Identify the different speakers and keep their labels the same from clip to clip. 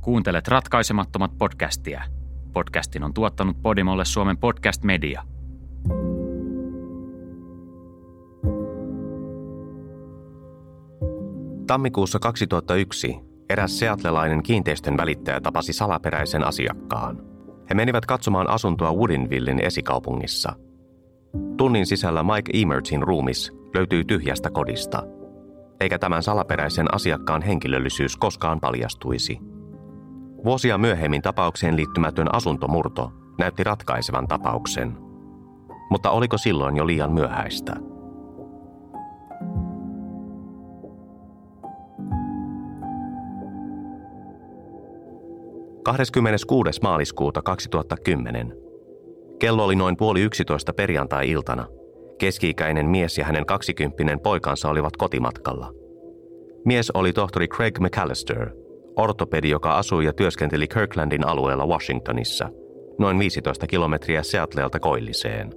Speaker 1: Kuuntelet ratkaisemattomat podcastia. Podcastin on tuottanut Podimolle Suomen podcast media.
Speaker 2: Tammikuussa 2001 eräs seatlelainen kiinteistön välittäjä tapasi salaperäisen asiakkaan. He menivät katsomaan asuntoa Woodinvillin esikaupungissa. Tunnin sisällä Mike Emertin ruumis löytyi tyhjästä kodista, eikä tämän salaperäisen asiakkaan henkilöllisyys koskaan paljastuisi – Vuosia myöhemmin tapaukseen liittymätön asuntomurto näytti ratkaisevan tapauksen. Mutta oliko silloin jo liian myöhäistä? Kahdeskymmeneskuudes maaliskuuta 2010. Kello oli noin puoli yksitoista perjantai-iltana. Keski-ikäinen mies ja hänen kaksikymppinen poikansa olivat kotimatkalla. Mies oli tohtori Craig McAllister – ortopedi, joka asui ja työskenteli Kirklandin alueella Washingtonissa, noin 15 kilometriä Seattleelta koilliseen.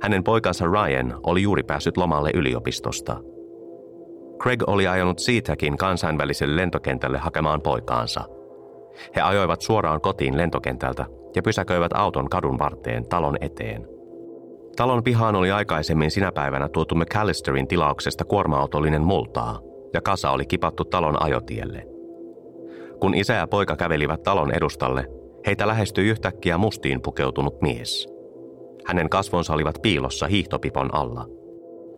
Speaker 2: Hänen poikansa Ryan oli juuri päässyt lomalle yliopistosta. Craig oli ajanut siitäkin kansainväliselle lentokentälle hakemaan poikaansa. He ajoivat suoraan kotiin lentokentältä ja pysäköivät auton kadun varteen talon eteen. Talon pihaan oli aikaisemmin sinä päivänä tuotu McAllisterin tilauksesta kuorma-autollinen multaa, ja kasa oli kipattu talon ajotielle – kun isä ja poika kävelivät talon edustalle, heitä lähestyi yhtäkkiä mustiin pukeutunut mies. Hänen kasvonsa olivat piilossa hiihtopipon alla.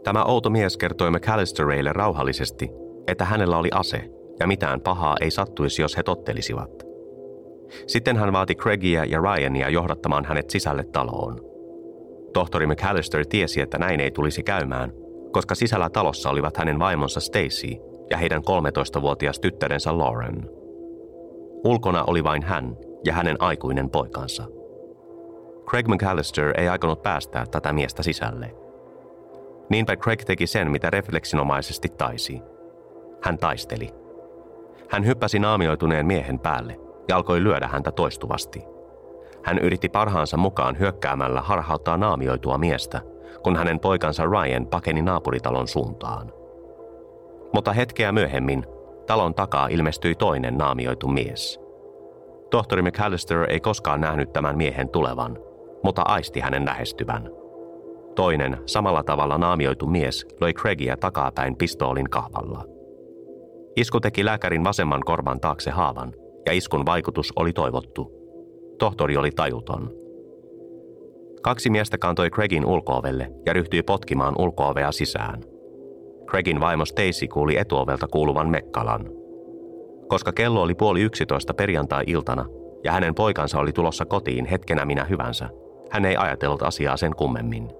Speaker 2: Tämä outo mies kertoi McAllistereille rauhallisesti, että hänellä oli ase ja mitään pahaa ei sattuisi, jos he tottelisivat. Sitten hän vaati Craigia ja Ryania johdattamaan hänet sisälle taloon. Tohtori McAllister tiesi, että näin ei tulisi käymään, koska sisällä talossa olivat hänen vaimonsa Stacy ja heidän 13-vuotias tyttärensä Lauren. Ulkona oli vain hän ja hänen aikuinen poikansa. Craig McAllister ei aikonut päästää tätä miestä sisälle. Niinpä Craig teki sen, mitä refleksinomaisesti taisi. Hän taisteli. Hän hyppäsi naamioituneen miehen päälle ja alkoi lyödä häntä toistuvasti. Hän yritti parhaansa mukaan hyökkäämällä harhauttaa naamioitua miestä, kun hänen poikansa Ryan pakeni naapuritalon suuntaan. Mutta hetkeä myöhemmin Talon takaa ilmestyi toinen naamioitu mies. Tohtori McAllister ei koskaan nähnyt tämän miehen tulevan, mutta aisti hänen lähestyvän. Toinen, samalla tavalla naamioitu mies, löi Craigia takapäin pistoolin kahvalla. Isku teki lääkärin vasemman korvan taakse haavan, ja iskun vaikutus oli toivottu. Tohtori oli tajuton. Kaksi miestä kantoi Craigin ulkoovelle ja ryhtyi potkimaan ulkoovea sisään. Craigin vaimo Stacy kuuli etuovelta kuuluvan Mekkalan. Koska kello oli puoli yksitoista perjantai-iltana ja hänen poikansa oli tulossa kotiin hetkenä minä hyvänsä, hän ei ajatellut asiaa sen kummemmin.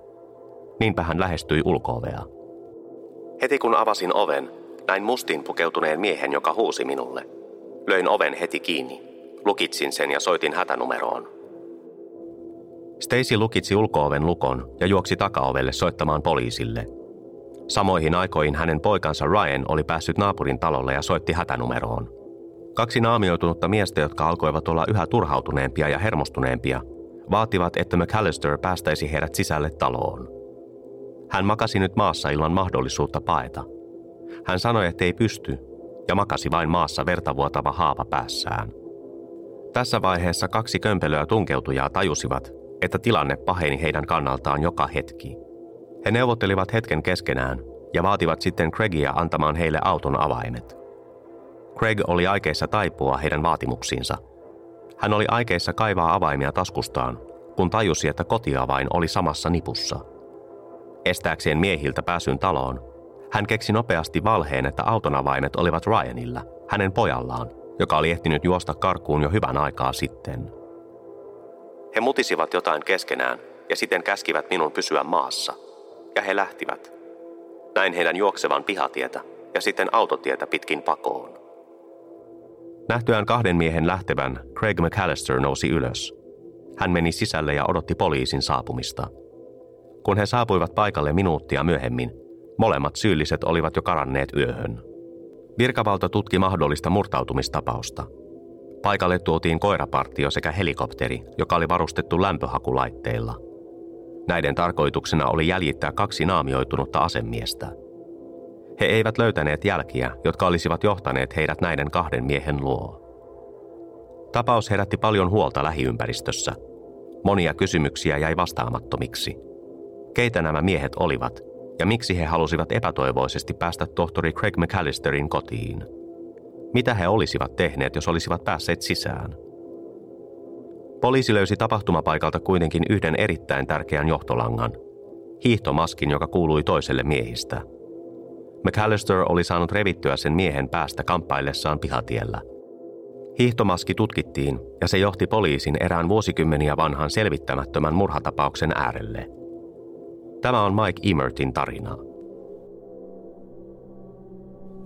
Speaker 2: Niinpä hän lähestyi ulkoovea. Heti kun avasin oven, näin mustiin pukeutuneen miehen, joka huusi minulle. Löin oven heti kiinni, lukitsin sen ja soitin hätänumeroon. Stacy lukitsi ulkooven lukon ja juoksi takaovelle soittamaan poliisille – Samoihin aikoihin hänen poikansa Ryan oli päässyt naapurin talolle ja soitti hätänumeroon. Kaksi naamioitunutta miestä, jotka alkoivat olla yhä turhautuneempia ja hermostuneempia, vaativat, että McAllister päästäisi heidät sisälle taloon. Hän makasi nyt maassa ilman mahdollisuutta paeta. Hän sanoi, että ei pysty, ja makasi vain maassa vertavuotava haava päässään. Tässä vaiheessa kaksi kömpelöä tunkeutujaa tajusivat, että tilanne paheni heidän kannaltaan joka hetki – he neuvottelivat hetken keskenään ja vaativat sitten Craigia antamaan heille auton avaimet. Craig oli aikeissa taipua heidän vaatimuksiinsa. Hän oli aikeissa kaivaa avaimia taskustaan, kun tajusi, että kotiavain oli samassa nipussa. Estääkseen miehiltä pääsyn taloon, hän keksi nopeasti valheen, että auton avaimet olivat Ryanilla, hänen pojallaan, joka oli ehtinyt juosta karkuun jo hyvän aikaa sitten. He mutisivat jotain keskenään ja siten käskivät minun pysyä maassa – ja he lähtivät. Näin heidän juoksevan pihatietä ja sitten autotietä pitkin pakoon. Nähtyään kahden miehen lähtevän, Craig McAllister nousi ylös. Hän meni sisälle ja odotti poliisin saapumista. Kun he saapuivat paikalle minuuttia myöhemmin, molemmat syylliset olivat jo karanneet yöhön. Virkavalta tutki mahdollista murtautumistapausta. Paikalle tuotiin koirapartio sekä helikopteri, joka oli varustettu lämpöhakulaitteilla – Näiden tarkoituksena oli jäljittää kaksi naamioitunutta asemiestä. He eivät löytäneet jälkiä, jotka olisivat johtaneet heidät näiden kahden miehen luo. Tapaus herätti paljon huolta lähiympäristössä. Monia kysymyksiä jäi vastaamattomiksi. Keitä nämä miehet olivat ja miksi he halusivat epätoivoisesti päästä tohtori Craig McAllisterin kotiin? Mitä he olisivat tehneet, jos olisivat päässeet sisään? Poliisi löysi tapahtumapaikalta kuitenkin yhden erittäin tärkeän johtolangan. Hiihtomaskin, joka kuului toiselle miehistä. McAllister oli saanut revittyä sen miehen päästä kamppaillessaan pihatiellä. Hiihtomaski tutkittiin ja se johti poliisin erään vuosikymmeniä vanhan selvittämättömän murhatapauksen äärelle. Tämä on Mike Emertin tarina.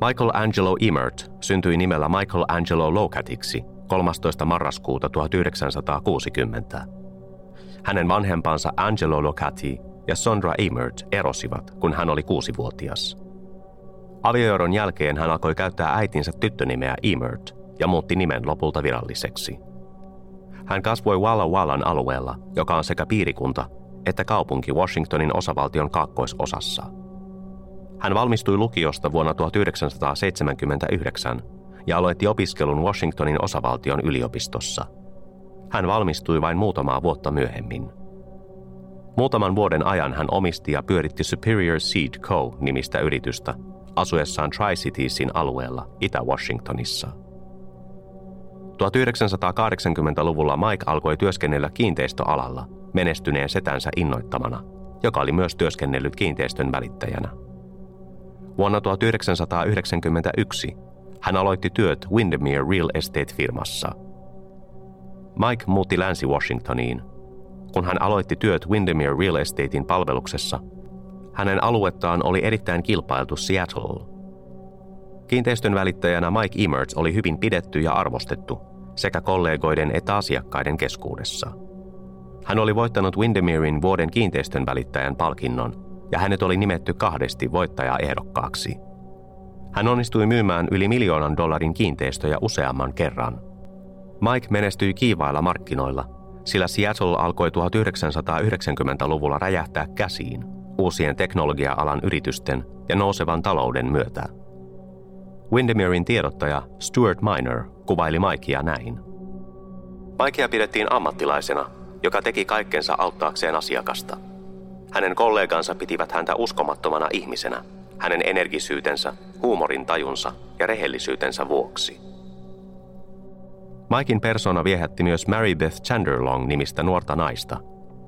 Speaker 2: Michael Angelo Emert syntyi nimellä Michael Angelo Locatiksi 13. marraskuuta 1960. Hänen vanhempansa Angelo Locati ja Sondra Emert erosivat, kun hän oli kuusivuotias. Avioeron jälkeen hän alkoi käyttää äitinsä tyttönimeä Emert ja muutti nimen lopulta viralliseksi. Hän kasvoi Walla Wallan alueella, joka on sekä piirikunta että kaupunki Washingtonin osavaltion kaakkoisosassa. Hän valmistui lukiosta vuonna 1979 ja aloitti opiskelun Washingtonin osavaltion yliopistossa. Hän valmistui vain muutamaa vuotta myöhemmin. Muutaman vuoden ajan hän omisti ja pyöritti Superior Seed Co. nimistä yritystä asuessaan Tri-Citiesin alueella Itä-Washingtonissa. 1980-luvulla Mike alkoi työskennellä kiinteistöalalla menestyneen setänsä innoittamana, joka oli myös työskennellyt kiinteistön välittäjänä. Vuonna 1991 hän aloitti työt Windermere Real Estate-firmassa. Mike muutti Länsi-Washingtoniin. Kun hän aloitti työt Windermere Real Estatein palveluksessa, hänen aluettaan oli erittäin kilpailtu Seattle. Kiinteistön välittäjänä Mike Emerts oli hyvin pidetty ja arvostettu sekä kollegoiden että asiakkaiden keskuudessa. Hän oli voittanut Windermerein vuoden kiinteistön välittäjän palkinnon ja hänet oli nimetty kahdesti voittajaehdokkaaksi – hän onnistui myymään yli miljoonan dollarin kiinteistöjä useamman kerran. Mike menestyi kiivailla markkinoilla, sillä Seattle alkoi 1990-luvulla räjähtää käsiin uusien teknologia-alan yritysten ja nousevan talouden myötä. Windermerein tiedottaja Stuart Miner kuvaili Mikea näin. Mikea pidettiin ammattilaisena, joka teki kaikkensa auttaakseen asiakasta. Hänen kollegansa pitivät häntä uskomattomana ihmisenä – hänen energisyytensä, huumorin tajunsa ja rehellisyytensä vuoksi. Maikin persona viehätti myös Mary Beth Chanderlong nimistä nuorta naista,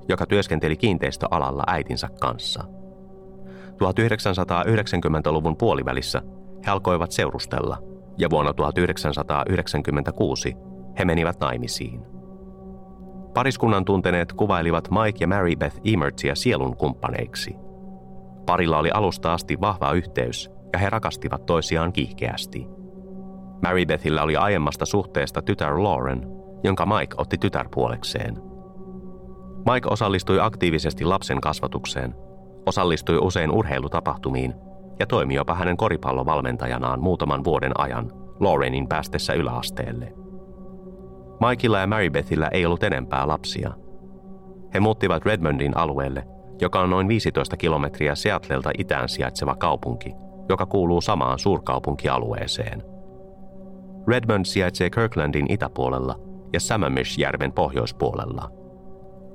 Speaker 2: joka työskenteli kiinteistöalalla äitinsä kanssa. 1990-luvun puolivälissä he alkoivat seurustella ja vuonna 1996 he menivät naimisiin. Pariskunnan tunteneet kuvailivat Mike ja Mary Beth Emertsia sielun kumppaneiksi – Parilla oli alusta asti vahva yhteys ja he rakastivat toisiaan kiihkeästi. Marybethillä oli aiemmasta suhteesta tytär Lauren, jonka Mike otti tytärpuolekseen. Mike osallistui aktiivisesti lapsen kasvatukseen, osallistui usein urheilutapahtumiin ja toimi jopa hänen koripallovalmentajanaan muutaman vuoden ajan Laurenin päästessä yläasteelle. Mikella ja Marybethillä ei ollut enempää lapsia. He muuttivat Redmondin alueelle – joka on noin 15 kilometriä Seattlelta itään sijaitseva kaupunki, joka kuuluu samaan suurkaupunkialueeseen. Redmond sijaitsee Kirklandin itäpuolella ja Sammamish-järven pohjoispuolella.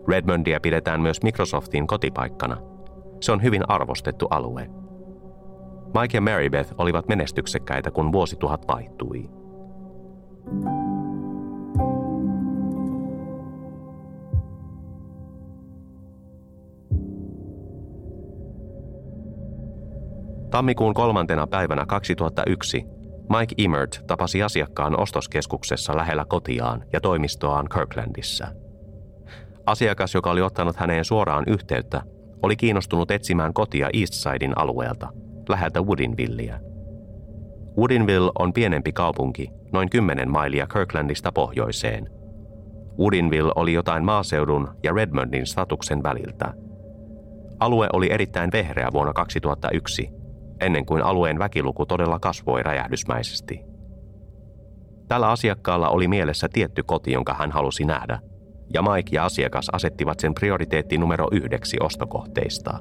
Speaker 2: Redmondia pidetään myös Microsoftin kotipaikkana. Se on hyvin arvostettu alue. Mike ja Marybeth olivat menestyksekkäitä, kun vuosituhat vaihtui. Tammikuun kolmantena päivänä 2001 Mike Emert tapasi asiakkaan ostoskeskuksessa lähellä kotiaan ja toimistoaan Kirklandissa. Asiakas, joka oli ottanut häneen suoraan yhteyttä, oli kiinnostunut etsimään kotia Eastsidein alueelta, läheltä Woodinvilleä. Woodinville on pienempi kaupunki, noin 10 mailia Kirklandista pohjoiseen. Woodinville oli jotain maaseudun ja Redmondin statuksen väliltä. Alue oli erittäin vehreä vuonna 2001 ennen kuin alueen väkiluku todella kasvoi räjähdysmäisesti. Tällä asiakkaalla oli mielessä tietty koti, jonka hän halusi nähdä, ja Mike ja asiakas asettivat sen prioriteetti numero yhdeksi ostokohteista.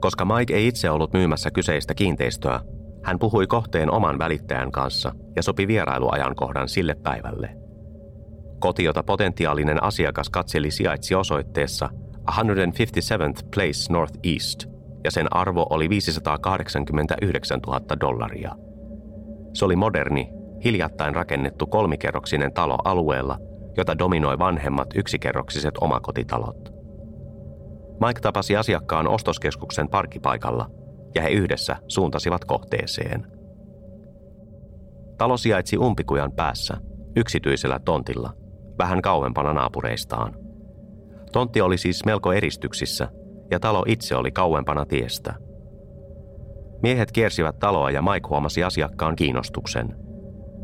Speaker 2: Koska Mike ei itse ollut myymässä kyseistä kiinteistöä, hän puhui kohteen oman välittäjän kanssa ja sopi vierailuajankohdan sille päivälle. Koti, jota potentiaalinen asiakas katseli sijaitsi osoitteessa 157th Place North East, ja sen arvo oli 589 000 dollaria. Se oli moderni, hiljattain rakennettu kolmikerroksinen talo alueella, jota dominoi vanhemmat yksikerroksiset omakotitalot. Mike tapasi asiakkaan ostoskeskuksen parkkipaikalla ja he yhdessä suuntasivat kohteeseen. Talo sijaitsi umpikujan päässä, yksityisellä tontilla, vähän kauempana naapureistaan. Tontti oli siis melko eristyksissä ja talo itse oli kauempana tiestä. Miehet kiersivät taloa ja Mike huomasi asiakkaan kiinnostuksen.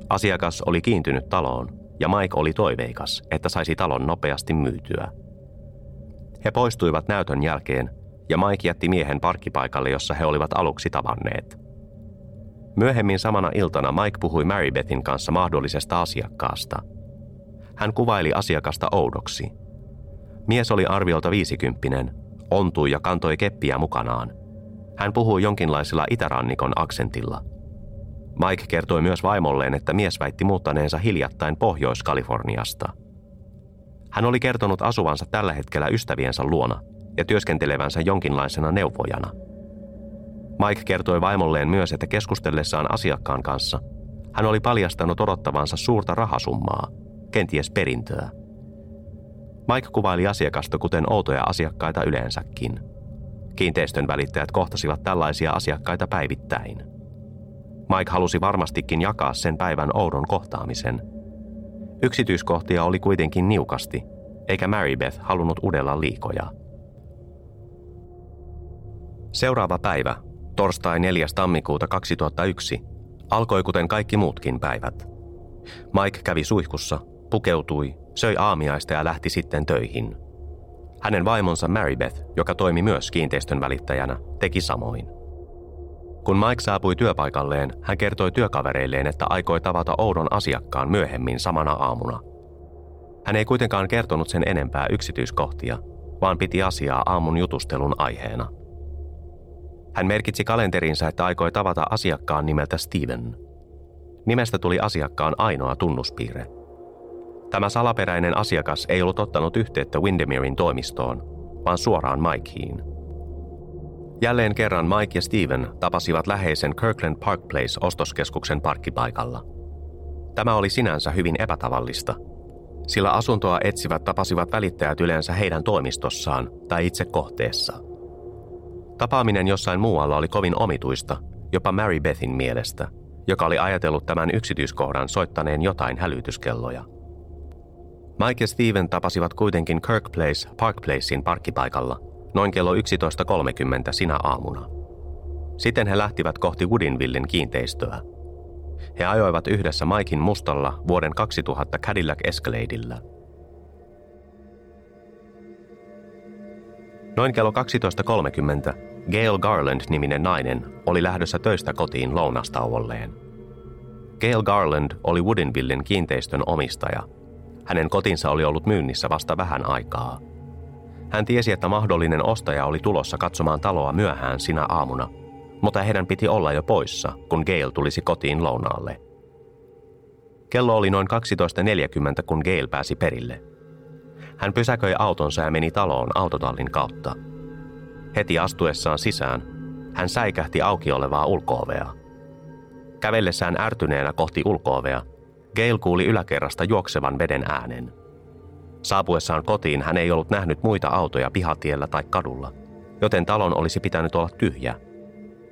Speaker 2: Asiakas oli kiintynyt taloon ja Mike oli toiveikas, että saisi talon nopeasti myytyä. He poistuivat näytön jälkeen ja Mike jätti miehen parkkipaikalle, jossa he olivat aluksi tavanneet. Myöhemmin samana iltana Mike puhui Marybethin kanssa mahdollisesta asiakkaasta. Hän kuvaili asiakasta oudoksi. Mies oli arviolta viisikymppinen, ontui ja kantoi keppiä mukanaan. Hän puhui jonkinlaisella itärannikon aksentilla. Mike kertoi myös vaimolleen, että mies väitti muuttaneensa hiljattain Pohjois-Kaliforniasta. Hän oli kertonut asuvansa tällä hetkellä ystäviensä luona ja työskentelevänsä jonkinlaisena neuvojana. Mike kertoi vaimolleen myös, että keskustellessaan asiakkaan kanssa hän oli paljastanut odottavansa suurta rahasummaa, kenties perintöä. Mike kuvaili asiakasta kuten outoja asiakkaita yleensäkin. Kiinteistön välittäjät kohtasivat tällaisia asiakkaita päivittäin. Mike halusi varmastikin jakaa sen päivän oudon kohtaamisen. Yksityiskohtia oli kuitenkin niukasti, eikä Marybeth halunnut udella liikoja. Seuraava päivä, torstai 4. tammikuuta 2001, alkoi kuten kaikki muutkin päivät. Mike kävi suihkussa, pukeutui, söi aamiaista ja lähti sitten töihin. Hänen vaimonsa Marybeth, joka toimi myös kiinteistön välittäjänä, teki samoin. Kun Mike saapui työpaikalleen, hän kertoi työkavereilleen, että aikoi tavata oudon asiakkaan myöhemmin samana aamuna. Hän ei kuitenkaan kertonut sen enempää yksityiskohtia, vaan piti asiaa aamun jutustelun aiheena – hän merkitsi kalenterinsa, että aikoi tavata asiakkaan nimeltä Steven. Nimestä tuli asiakkaan ainoa tunnuspiirre. Tämä salaperäinen asiakas ei ollut ottanut yhteyttä Windemirin toimistoon, vaan suoraan Mikeiin. Jälleen kerran Mike ja Steven tapasivat läheisen Kirkland Park Place ostoskeskuksen parkkipaikalla. Tämä oli sinänsä hyvin epätavallista, sillä asuntoa etsivät tapasivat välittäjät yleensä heidän toimistossaan tai itse kohteessa – Tapaaminen jossain muualla oli kovin omituista, jopa Mary Bethin mielestä, joka oli ajatellut tämän yksityiskohdan soittaneen jotain hälytyskelloja. Mike ja Steven tapasivat kuitenkin Kirk Place Park Placein parkkipaikalla noin kello 11.30 sinä aamuna. Sitten he lähtivät kohti Woodinvillen kiinteistöä. He ajoivat yhdessä Mikein mustalla vuoden 2000 Cadillac Escaladeillä – Noin kello 12.30 Gail Garland-niminen nainen oli lähdössä töistä kotiin lounastauolleen. Gail Garland oli Woodinvillen kiinteistön omistaja. Hänen kotinsa oli ollut myynnissä vasta vähän aikaa. Hän tiesi, että mahdollinen ostaja oli tulossa katsomaan taloa myöhään sinä aamuna, mutta heidän piti olla jo poissa, kun Gail tulisi kotiin lounaalle. Kello oli noin 12.40, kun Gail pääsi perille. Hän pysäköi autonsa ja meni taloon autotallin kautta – Heti astuessaan sisään, hän säikähti auki olevaa ulkoovea. Kävellessään ärtyneenä kohti ulkoovea, Gail kuuli yläkerrasta juoksevan veden äänen. Saapuessaan kotiin hän ei ollut nähnyt muita autoja pihatiellä tai kadulla, joten talon olisi pitänyt olla tyhjä.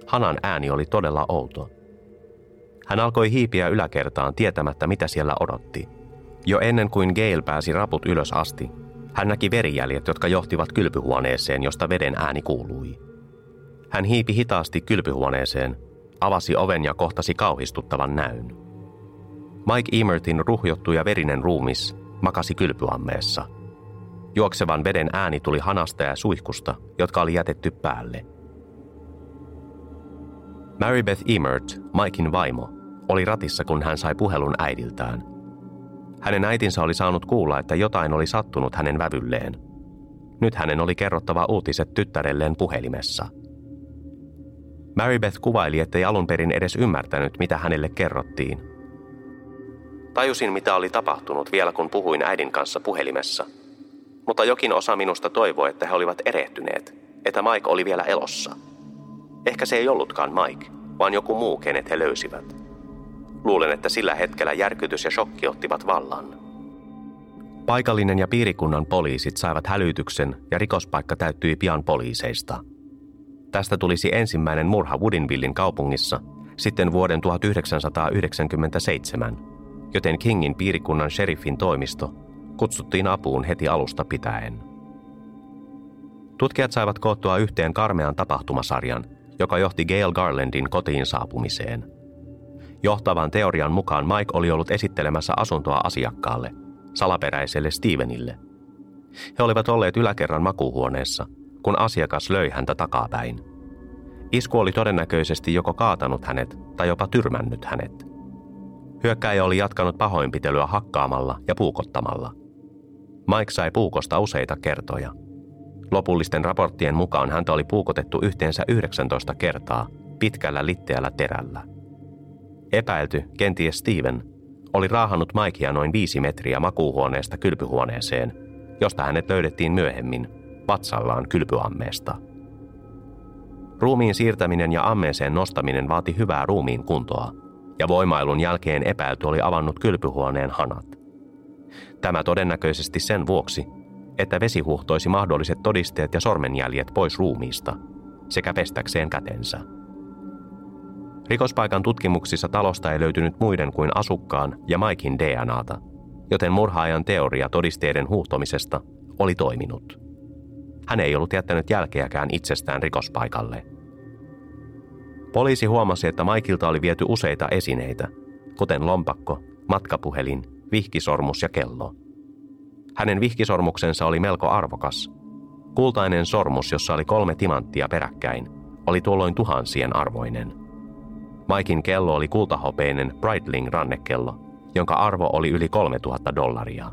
Speaker 2: Hanan ääni oli todella outo. Hän alkoi hiipiä yläkertaan tietämättä mitä siellä odotti. Jo ennen kuin Gail pääsi raput ylös asti, hän näki verijäljet, jotka johtivat kylpyhuoneeseen, josta veden ääni kuului. Hän hiipi hitaasti kylpyhuoneeseen, avasi oven ja kohtasi kauhistuttavan näyn. Mike Emertin ruhjottu ja verinen ruumis makasi kylpyammeessa. Juoksevan veden ääni tuli hanasta ja suihkusta, jotka oli jätetty päälle. Marybeth Emert, Mikein vaimo, oli ratissa, kun hän sai puhelun äidiltään – hänen äitinsä oli saanut kuulla, että jotain oli sattunut hänen vävylleen. Nyt hänen oli kerrottava uutiset tyttärelleen puhelimessa. Marybeth kuvaili, ettei alun perin edes ymmärtänyt, mitä hänelle kerrottiin. Tajusin, mitä oli tapahtunut vielä kun puhuin äidin kanssa puhelimessa. Mutta jokin osa minusta toivoi, että he olivat erehtyneet, että Mike oli vielä elossa. Ehkä se ei ollutkaan Mike, vaan joku muu, kenet he löysivät. Luulen, että sillä hetkellä järkytys ja shokki ottivat vallan. Paikallinen ja piirikunnan poliisit saivat hälytyksen ja rikospaikka täyttyi pian poliiseista. Tästä tulisi ensimmäinen murha Woodinvillin kaupungissa sitten vuoden 1997, joten Kingin piirikunnan sheriffin toimisto kutsuttiin apuun heti alusta pitäen. Tutkijat saivat koottua yhteen karmean tapahtumasarjan, joka johti Gail Garlandin kotiin saapumiseen. Johtavan teorian mukaan Mike oli ollut esittelemässä asuntoa asiakkaalle – salaperäiselle Stevenille. He olivat olleet yläkerran makuuhuoneessa, kun asiakas löi häntä takapäin. Isku oli todennäköisesti joko kaatanut hänet tai jopa tyrmännyt hänet. Hyökkäjä oli jatkanut pahoinpitelyä hakkaamalla ja puukottamalla. Mike sai puukosta useita kertoja. Lopullisten raporttien mukaan häntä oli puukotettu yhteensä 19 kertaa pitkällä litteällä terällä. Epäilty, kenties Steven, oli raahannut Mikea noin viisi metriä makuuhuoneesta kylpyhuoneeseen, josta hänet löydettiin myöhemmin vatsallaan kylpyammeesta. Ruumiin siirtäminen ja ammeeseen nostaminen vaati hyvää ruumiin kuntoa, ja voimailun jälkeen epäilty oli avannut kylpyhuoneen hanat. Tämä todennäköisesti sen vuoksi, että vesi huhtoisi mahdolliset todisteet ja sormenjäljet pois ruumiista, sekä pestäkseen kätensä. Rikospaikan tutkimuksissa talosta ei löytynyt muiden kuin asukkaan ja Maikin DNAta, joten murhaajan teoria todisteiden huuhtomisesta oli toiminut. Hän ei ollut jättänyt jälkeäkään itsestään rikospaikalle. Poliisi huomasi, että Maikilta oli viety useita esineitä, kuten lompakko, matkapuhelin, vihkisormus ja kello. Hänen vihkisormuksensa oli melko arvokas. Kultainen sormus, jossa oli kolme timanttia peräkkäin, oli tuolloin tuhansien arvoinen – Maikin kello oli kultahopeinen Breitling-rannekello, jonka arvo oli yli 3000 dollaria.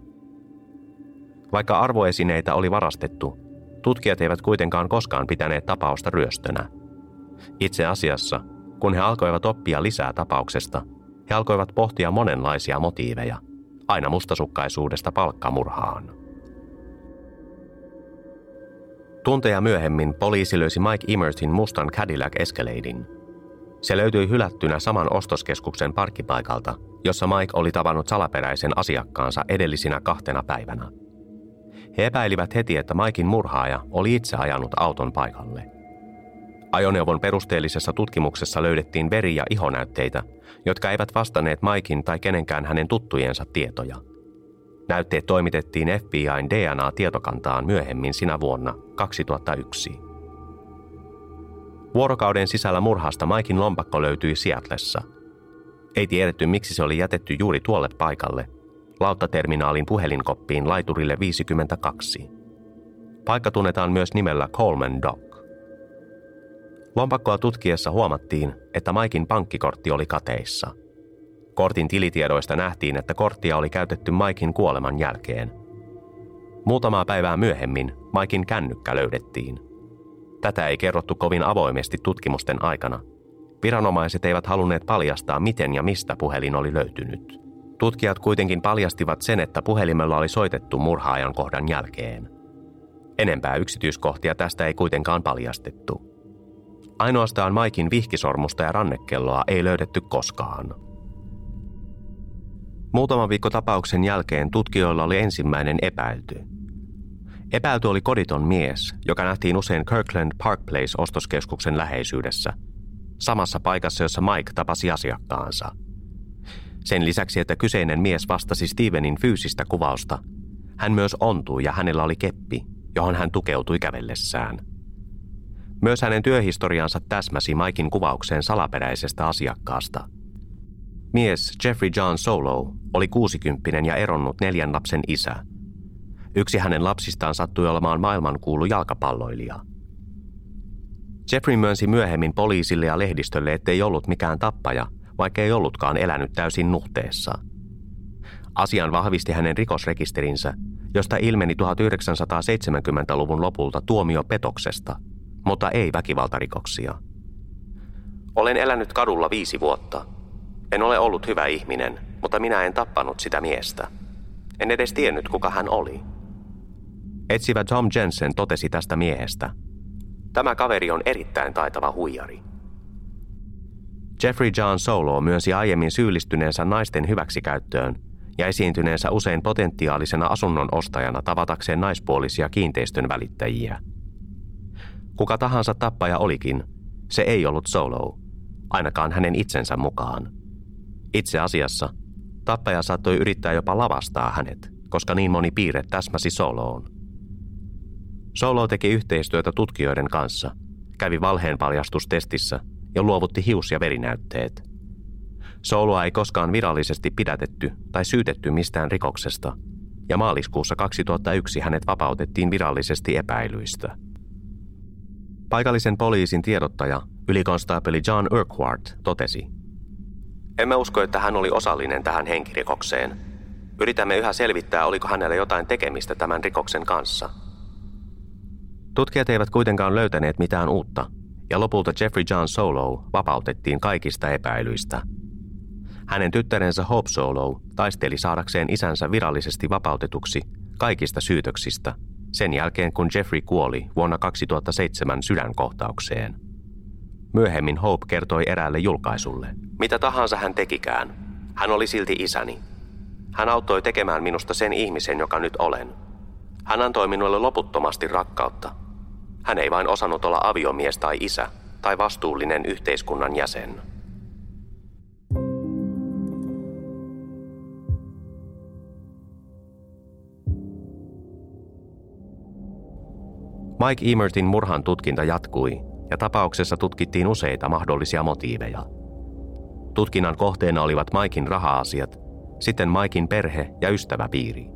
Speaker 2: Vaikka arvoesineitä oli varastettu, tutkijat eivät kuitenkaan koskaan pitäneet tapausta ryöstönä. Itse asiassa, kun he alkoivat oppia lisää tapauksesta, he alkoivat pohtia monenlaisia motiiveja, aina mustasukkaisuudesta palkkamurhaan. Tunteja myöhemmin poliisi löysi Mike Emersin mustan Cadillac Escaladein – se löytyi hylättynä saman ostoskeskuksen parkkipaikalta, jossa Mike oli tavannut salaperäisen asiakkaansa edellisinä kahtena päivänä. He epäilivät heti, että Maikin murhaaja oli itse ajanut auton paikalle. Ajoneuvon perusteellisessa tutkimuksessa löydettiin veri- ja ihonäytteitä, jotka eivät vastanneet Maikin tai kenenkään hänen tuttujensa tietoja. Näytteet toimitettiin FBIn DNA-tietokantaan myöhemmin sinä vuonna 2001. Vuorokauden sisällä murhasta Maikin lompakko löytyi Seatlessa. Ei tiedetty, miksi se oli jätetty juuri tuolle paikalle, lauttaterminaalin puhelinkoppiin laiturille 52. Paikka tunnetaan myös nimellä Coleman Dock. Lompakkoa tutkiessa huomattiin, että Maikin pankkikortti oli kateissa. Kortin tilitiedoista nähtiin, että korttia oli käytetty Maikin kuoleman jälkeen. Muutamaa päivää myöhemmin Maikin kännykkä löydettiin. Tätä ei kerrottu kovin avoimesti tutkimusten aikana. Viranomaiset eivät halunneet paljastaa, miten ja mistä puhelin oli löytynyt. Tutkijat kuitenkin paljastivat sen, että puhelimella oli soitettu murhaajan kohdan jälkeen. Enempää yksityiskohtia tästä ei kuitenkaan paljastettu. Ainoastaan Maikin vihkisormusta ja rannekelloa ei löydetty koskaan. Muutama viikko tapauksen jälkeen tutkijoilla oli ensimmäinen epäilty – Epäilty oli koditon mies, joka nähtiin usein Kirkland Park Place-ostoskeskuksen läheisyydessä, samassa paikassa, jossa Mike tapasi asiakkaansa. Sen lisäksi, että kyseinen mies vastasi Stevenin fyysistä kuvausta, hän myös ontui ja hänellä oli keppi, johon hän tukeutui kävellessään. Myös hänen työhistoriansa täsmäsi Maikin kuvaukseen salaperäisestä asiakkaasta. Mies Jeffrey John Solo oli kuusikymppinen ja eronnut neljän lapsen isä – Yksi hänen lapsistaan sattui olemaan maailmankuulu jalkapalloilija. Jeffrey myönsi myöhemmin poliisille ja lehdistölle, ettei ollut mikään tappaja, vaikka ei ollutkaan elänyt täysin nuhteessa. Asian vahvisti hänen rikosrekisterinsä, josta ilmeni 1970-luvun lopulta tuomio petoksesta, mutta ei väkivaltarikoksia. Olen elänyt kadulla viisi vuotta. En ole ollut hyvä ihminen, mutta minä en tappanut sitä miestä. En edes tiennyt, kuka hän oli. Etsivä Tom Jensen totesi tästä miehestä. Tämä kaveri on erittäin taitava huijari. Jeffrey John Solo myönsi aiemmin syyllistyneensä naisten hyväksikäyttöön ja esiintyneensä usein potentiaalisena asunnon ostajana tavatakseen naispuolisia kiinteistön välittäjiä. Kuka tahansa tappaja olikin, se ei ollut Solo, ainakaan hänen itsensä mukaan. Itse asiassa tappaja saattoi yrittää jopa lavastaa hänet, koska niin moni piirre täsmäsi Soloon. Solo teki yhteistyötä tutkijoiden kanssa, kävi valheenpaljastustestissä ja luovutti hius- ja verinäytteet. Soloa ei koskaan virallisesti pidätetty tai syytetty mistään rikoksesta, ja maaliskuussa 2001 hänet vapautettiin virallisesti epäilyistä. Paikallisen poliisin tiedottaja, ylikonstaapeli John Urquhart, totesi. Emme usko, että hän oli osallinen tähän henkirikokseen. Yritämme yhä selvittää, oliko hänellä jotain tekemistä tämän rikoksen kanssa – Tutkijat eivät kuitenkaan löytäneet mitään uutta, ja lopulta Jeffrey John Solo vapautettiin kaikista epäilyistä. Hänen tyttärensä Hope Solo taisteli saadakseen isänsä virallisesti vapautetuksi kaikista syytöksistä sen jälkeen, kun Jeffrey kuoli vuonna 2007 sydänkohtaukseen. Myöhemmin Hope kertoi eräälle julkaisulle. Mitä tahansa hän tekikään, hän oli silti isäni. Hän auttoi tekemään minusta sen ihmisen, joka nyt olen. Hän antoi minulle loputtomasti rakkautta – hän ei vain osannut olla aviomies tai isä tai vastuullinen yhteiskunnan jäsen. Mike Emertin murhan tutkinta jatkui ja tapauksessa tutkittiin useita mahdollisia motiiveja. Tutkinnan kohteena olivat Maikin raha-asiat, sitten Maikin perhe ja ystäväpiiri.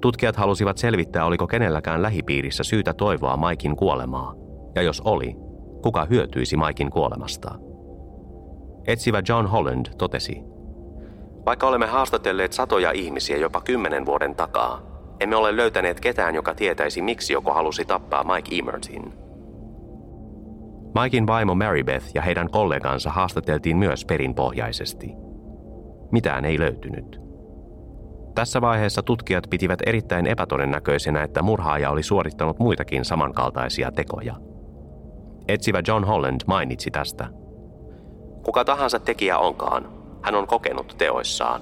Speaker 2: Tutkijat halusivat selvittää, oliko kenelläkään lähipiirissä syytä toivoa Maikin kuolemaa, ja jos oli, kuka hyötyisi Maikin kuolemasta. Etsivä John Holland totesi, Vaikka olemme haastatelleet satoja ihmisiä jopa kymmenen vuoden takaa, emme ole löytäneet ketään, joka tietäisi, miksi joku halusi tappaa Mike Emertin. Mikein vaimo Marybeth ja heidän kollegansa haastateltiin myös perinpohjaisesti. Mitään ei löytynyt. Tässä vaiheessa tutkijat pitivät erittäin epätodennäköisenä, että murhaaja oli suorittanut muitakin samankaltaisia tekoja. Etsivä John Holland mainitsi tästä. Kuka tahansa tekijä onkaan, hän on kokenut teoissaan.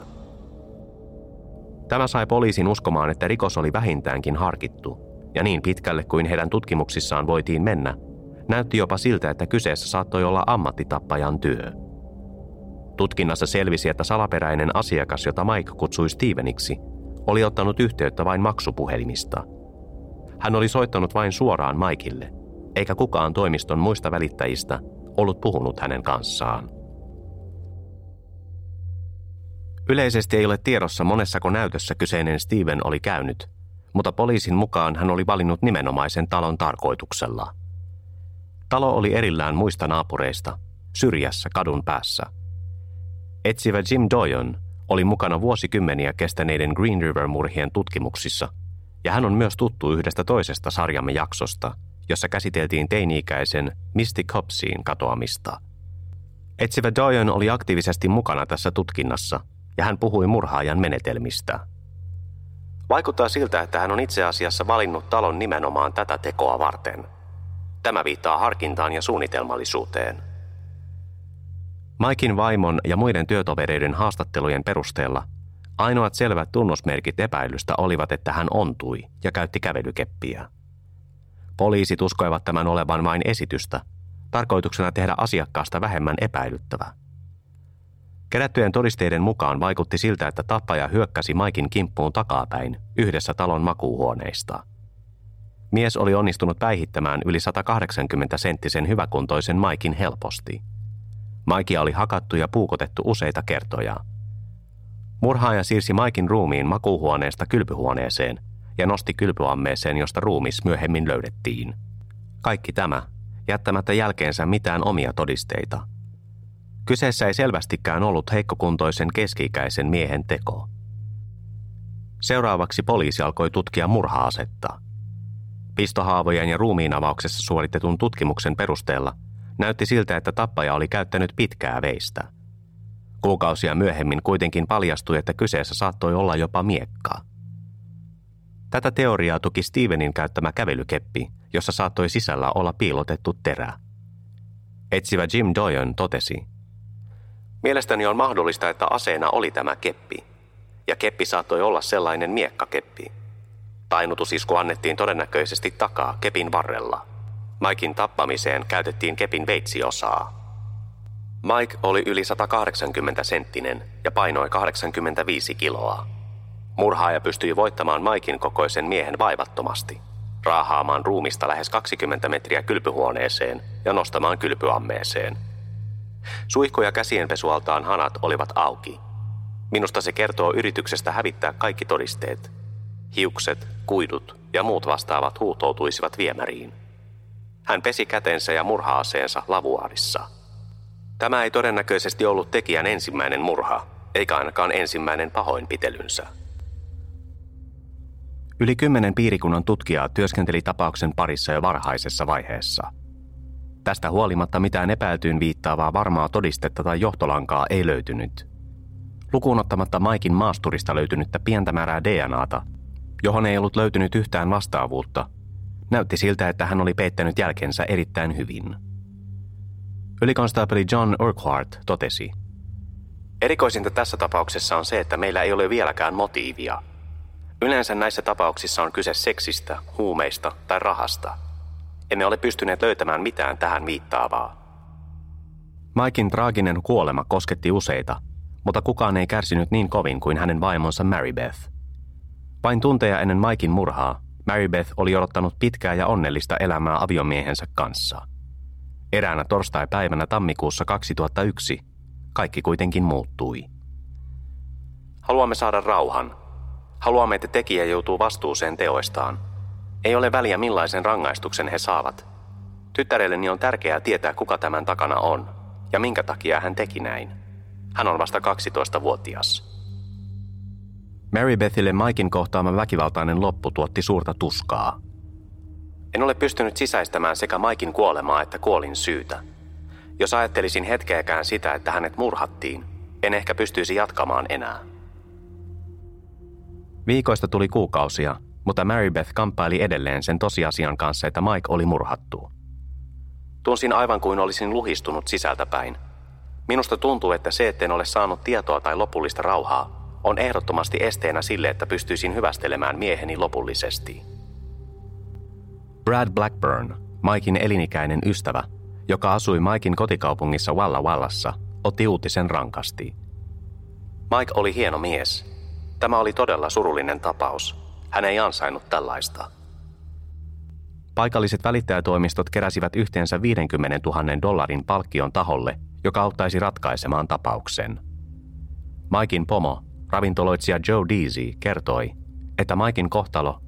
Speaker 2: Tämä sai poliisin uskomaan, että rikos oli vähintäänkin harkittu, ja niin pitkälle kuin heidän tutkimuksissaan voitiin mennä, näytti jopa siltä, että kyseessä saattoi olla ammattitappajan työ – Tutkinnassa selvisi, että salaperäinen asiakas, jota Mike kutsui Steveniksi, oli ottanut yhteyttä vain maksupuhelimista. Hän oli soittanut vain suoraan Maikille, eikä kukaan toimiston muista välittäjistä ollut puhunut hänen kanssaan. Yleisesti ei ole tiedossa monessako näytössä kyseinen Steven oli käynyt, mutta poliisin mukaan hän oli valinnut nimenomaisen talon tarkoituksella. Talo oli erillään muista naapureista, syrjässä kadun päässä – Etsivä Jim Doyon oli mukana vuosikymmeniä kestäneiden Green River-murhien tutkimuksissa, ja hän on myös tuttu yhdestä toisesta sarjamme jaksosta, jossa käsiteltiin teini-ikäisen Misty Copsiin katoamista. Etsivä Doyon oli aktiivisesti mukana tässä tutkinnassa, ja hän puhui murhaajan menetelmistä. Vaikuttaa siltä, että hän on itse asiassa valinnut talon nimenomaan tätä tekoa varten. Tämä viittaa harkintaan ja suunnitelmallisuuteen – Maikin vaimon ja muiden työtovereiden haastattelujen perusteella ainoat selvät tunnusmerkit epäilystä olivat, että hän ontui ja käytti kävelykeppiä. Poliisit uskoivat tämän olevan vain esitystä, tarkoituksena tehdä asiakkaasta vähemmän epäilyttävä. Kerättyjen todisteiden mukaan vaikutti siltä, että tappaja hyökkäsi Maikin kimppuun takapäin yhdessä talon makuuhuoneista. Mies oli onnistunut päihittämään yli 180 senttisen hyväkuntoisen Maikin helposti – Maikia oli hakattu ja puukotettu useita kertoja. Murhaaja siirsi Maikin ruumiin makuuhuoneesta kylpyhuoneeseen ja nosti kylpyammeeseen, josta ruumis myöhemmin löydettiin. Kaikki tämä, jättämättä jälkeensä mitään omia todisteita. Kyseessä ei selvästikään ollut heikkokuntoisen keski-ikäisen miehen teko. Seuraavaksi poliisi alkoi tutkia murhaasetta. Pistohaavojen ja ruumiinavauksessa suoritetun tutkimuksen perusteella – Näytti siltä, että tappaja oli käyttänyt pitkää veistä. Kuukausia myöhemmin kuitenkin paljastui, että kyseessä saattoi olla jopa miekkaa. Tätä teoriaa tuki Stevenin käyttämä kävelykeppi, jossa saattoi sisällä olla piilotettu terä. Etsivä Jim Doyon totesi, Mielestäni on mahdollista, että aseena oli tämä keppi, ja keppi saattoi olla sellainen miekkakeppi. Tainutusisku annettiin todennäköisesti takaa kepin varrella. Maikin tappamiseen käytettiin kepin veitsiosaa. Mike oli yli 180 senttinen ja painoi 85 kiloa. Murhaaja pystyi voittamaan Maikin kokoisen miehen vaivattomasti, raahaamaan ruumista lähes 20 metriä kylpyhuoneeseen ja nostamaan kylpyammeeseen. Suihku ja käsienpesualtaan hanat olivat auki. Minusta se kertoo yrityksestä hävittää kaikki todisteet. Hiukset, kuidut ja muut vastaavat huutoutuisivat viemäriin. Hän pesi kätensä ja murhaaseensa lavuaarissa – Tämä ei todennäköisesti ollut tekijän ensimmäinen murha, eikä ainakaan ensimmäinen pahoinpitelynsä. Yli kymmenen piirikunnan tutkijaa työskenteli tapauksen parissa jo varhaisessa vaiheessa. Tästä huolimatta mitään epäiltyyn viittaavaa varmaa todistetta tai johtolankaa ei löytynyt. Lukuun ottamatta Maikin maasturista löytynyttä pientä määrää DNAta, johon ei ollut löytynyt yhtään vastaavuutta, näytti siltä, että hän oli peittänyt jälkensä erittäin hyvin – Ylikonstaapeli John Urquhart totesi. Erikoisinta tässä tapauksessa on se, että meillä ei ole vieläkään motiivia. Yleensä näissä tapauksissa on kyse seksistä, huumeista tai rahasta. Emme ole pystyneet löytämään mitään tähän viittaavaa. Maikin traaginen kuolema kosketti useita, mutta kukaan ei kärsinyt niin kovin kuin hänen vaimonsa Mary Beth. Vain tunteja ennen Maikin murhaa, Mary Beth oli odottanut pitkää ja onnellista elämää aviomiehensä kanssa – Eräänä torstai-päivänä tammikuussa 2001 kaikki kuitenkin muuttui. Haluamme saada rauhan. Haluamme, että tekijä joutuu vastuuseen teoistaan. Ei ole väliä millaisen rangaistuksen he saavat. Tyttärelleni on tärkeää tietää, kuka tämän takana on ja minkä takia hän teki näin. Hän on vasta 12-vuotias. Mary Bethille Maikin kohtaama väkivaltainen loppu tuotti suurta tuskaa – en ole pystynyt sisäistämään sekä Maikin kuolemaa että kuolin syytä. Jos ajattelisin hetkeäkään sitä, että hänet murhattiin, en ehkä pystyisi jatkamaan enää. Viikoista tuli kuukausia, mutta Mary Beth kamppaili edelleen sen tosiasian kanssa, että Mike oli murhattu. Tunsin aivan kuin olisin luhistunut sisältäpäin. Minusta tuntuu, että se, etten ole saanut tietoa tai lopullista rauhaa, on ehdottomasti esteenä sille, että pystyisin hyvästelemään mieheni lopullisesti. Brad Blackburn, Maikin elinikäinen ystävä, joka asui Maikin kotikaupungissa Walla Wallassa, otti uutisen rankasti. Mike oli hieno mies. Tämä oli todella surullinen tapaus. Hän ei ansainnut tällaista. Paikalliset välittäjätoimistot keräsivät yhteensä 50 000 dollarin palkkion taholle, joka auttaisi ratkaisemaan tapauksen. Maikin pomo, ravintoloitsija Joe Deasy, kertoi, että Maikin kohtalo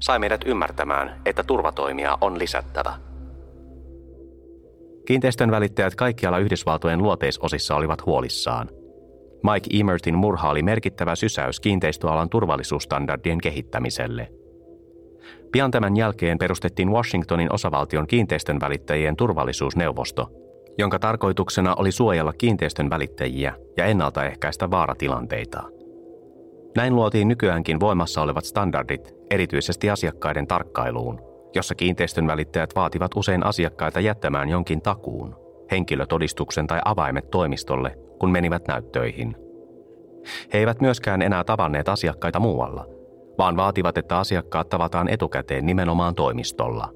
Speaker 2: sai meidät ymmärtämään, että turvatoimia on lisättävä. Kiinteistön välittäjät kaikkialla Yhdysvaltojen luoteisosissa olivat huolissaan. Mike Emertin murha oli merkittävä sysäys kiinteistöalan turvallisuusstandardien kehittämiselle. Pian tämän jälkeen perustettiin Washingtonin osavaltion kiinteistön välittäjien turvallisuusneuvosto, jonka tarkoituksena oli suojella kiinteistön välittäjiä ja ennaltaehkäistä vaaratilanteita – näin luotiin nykyäänkin voimassa olevat standardit, erityisesti asiakkaiden tarkkailuun, jossa kiinteistön välittäjät vaativat usein asiakkaita jättämään jonkin takuun, henkilötodistuksen tai avaimet toimistolle, kun menivät näyttöihin. He eivät myöskään enää tavanneet asiakkaita muualla, vaan vaativat, että asiakkaat tavataan etukäteen nimenomaan toimistolla.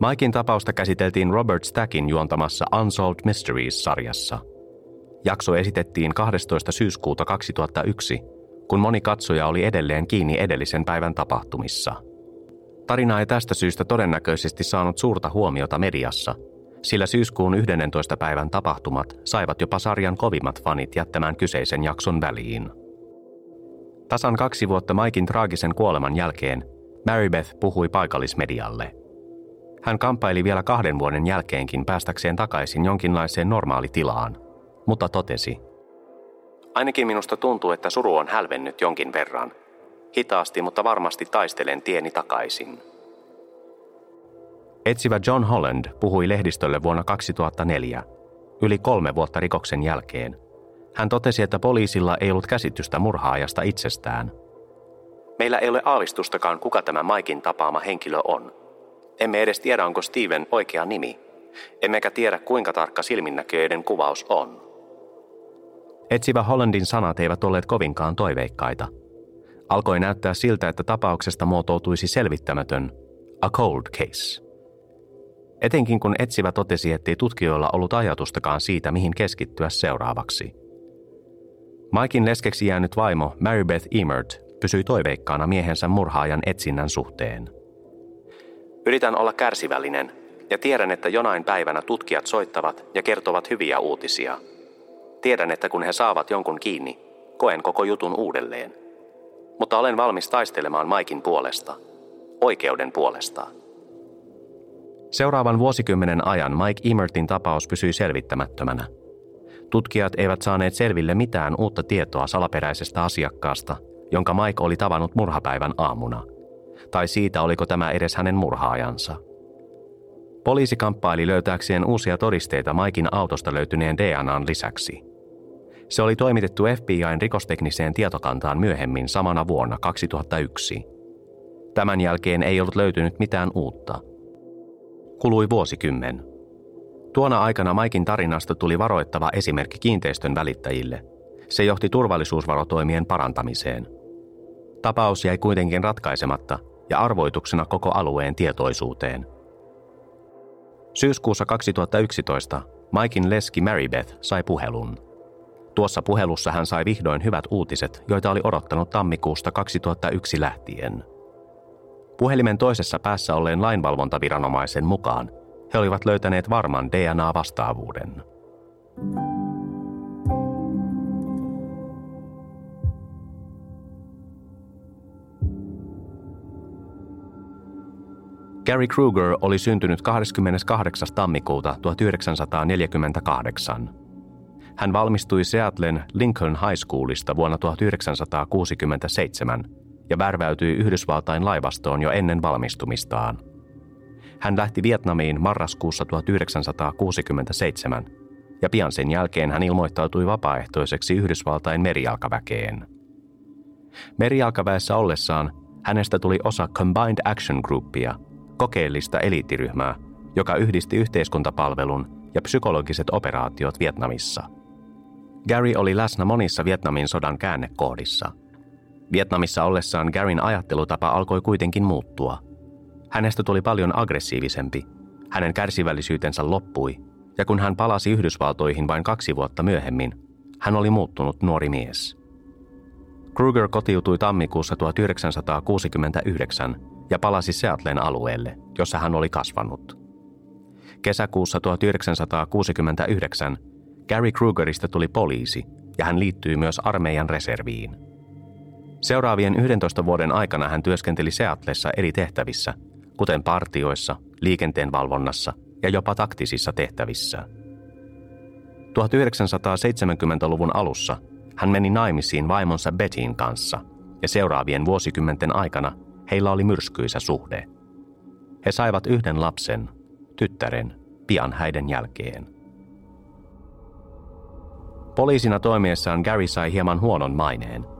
Speaker 2: Maikin tapausta käsiteltiin Robert Stackin juontamassa Unsolved Mysteries-sarjassa – Jakso esitettiin 12. syyskuuta 2001, kun moni katsoja oli edelleen kiinni edellisen päivän tapahtumissa. Tarina ei tästä syystä todennäköisesti saanut suurta huomiota mediassa, sillä syyskuun 11. päivän tapahtumat saivat jopa sarjan kovimmat fanit jättämään kyseisen jakson väliin. Tasan kaksi vuotta Maikin traagisen kuoleman jälkeen Mary Beth puhui paikallismedialle. Hän kamppaili vielä kahden vuoden jälkeenkin päästäkseen takaisin jonkinlaiseen normaalitilaan – mutta totesi. Ainakin minusta tuntuu, että suru on hälvennyt jonkin verran. Hitaasti, mutta varmasti taistelen tieni takaisin. Etsivä John Holland puhui lehdistölle vuonna 2004. yli kolme vuotta rikoksen jälkeen, hän totesi, että poliisilla ei ollut käsitystä murhaajasta itsestään. Meillä ei ole aavistustakaan, kuka tämä Maikin tapaama henkilö on. Emme edes tiedä, onko Steven oikea nimi. Emmekä tiedä, kuinka tarkka silminnäköiden kuvaus on. Etsivä Hollandin sanat eivät olleet kovinkaan toiveikkaita. Alkoi näyttää siltä, että tapauksesta muotoutuisi selvittämätön a cold case. Etenkin kun etsivä totesi, ettei tutkijoilla ollut ajatustakaan siitä, mihin keskittyä seuraavaksi. Maikin leskeksi jäänyt vaimo Marybeth Emert pysyi toiveikkaana miehensä murhaajan etsinnän suhteen. Yritän olla kärsivällinen ja tiedän, että jonain päivänä tutkijat soittavat ja kertovat hyviä uutisia. Tiedän, että kun he saavat jonkun kiinni, koen koko jutun uudelleen. Mutta olen valmis taistelemaan Maikin puolesta, oikeuden puolesta. Seuraavan vuosikymmenen ajan Mike Emertin tapaus pysyi selvittämättömänä. Tutkijat eivät saaneet selville mitään uutta tietoa salaperäisestä asiakkaasta, jonka Mike oli tavannut murhapäivän aamuna. Tai siitä, oliko tämä edes hänen murhaajansa. Poliisi kamppaili löytääkseen uusia todisteita Maikin autosta löytyneen DNAn lisäksi. Se oli toimitettu FBIn rikostekniseen tietokantaan myöhemmin samana vuonna 2001. Tämän jälkeen ei ollut löytynyt mitään uutta – Kului vuosikymmen. Tuona aikana Maikin tarinasta tuli varoittava esimerkki kiinteistön välittäjille. Se johti turvallisuusvarotoimien parantamiseen. Tapaus jäi kuitenkin ratkaisematta ja arvoituksena koko alueen tietoisuuteen. Syyskuussa 2011 Maikin leski Marybeth sai puhelun. Tuossa puhelussa hän sai vihdoin hyvät uutiset, joita oli odottanut tammikuusta 2001 lähtien. Puhelimen toisessa päässä olleen lainvalvontaviranomaisen mukaan he olivat löytäneet varman DNA-vastaavuuden. Gary Kruger oli syntynyt 28. tammikuuta 1948. Hän valmistui Seattlen Lincoln High Schoolista vuonna 1967 ja värväytyi Yhdysvaltain laivastoon jo ennen valmistumistaan. Hän lähti Vietnamiin marraskuussa 1967 ja pian sen jälkeen hän ilmoittautui vapaaehtoiseksi Yhdysvaltain merijalkaväkeen. Merijalkaväessä ollessaan hänestä tuli osa Combined Action Groupia, kokeellista eliittiryhmää, joka yhdisti yhteiskuntapalvelun ja psykologiset operaatiot Vietnamissa. Gary oli läsnä monissa Vietnamin sodan käännekohdissa – Vietnamissa ollessaan Garin ajattelutapa alkoi kuitenkin muuttua. Hänestä tuli paljon aggressiivisempi, hänen kärsivällisyytensä loppui, ja kun hän palasi Yhdysvaltoihin vain kaksi vuotta myöhemmin, hän oli muuttunut nuori mies. Kruger kotiutui tammikuussa 1969 ja palasi Seattlen alueelle, jossa hän oli kasvanut. Kesäkuussa 1969 Gary Krugerista tuli poliisi ja hän liittyi myös armeijan reserviin – Seuraavien 11 vuoden aikana hän työskenteli Seatlessa eri tehtävissä, kuten partioissa, liikenteen valvonnassa ja jopa taktisissa tehtävissä. 1970-luvun alussa hän meni naimisiin vaimonsa Betin kanssa ja seuraavien vuosikymmenten aikana heillä oli myrskyisä suhde. He saivat yhden lapsen, tyttären, pian häiden jälkeen. Poliisina toimiessaan Gary sai hieman huonon maineen –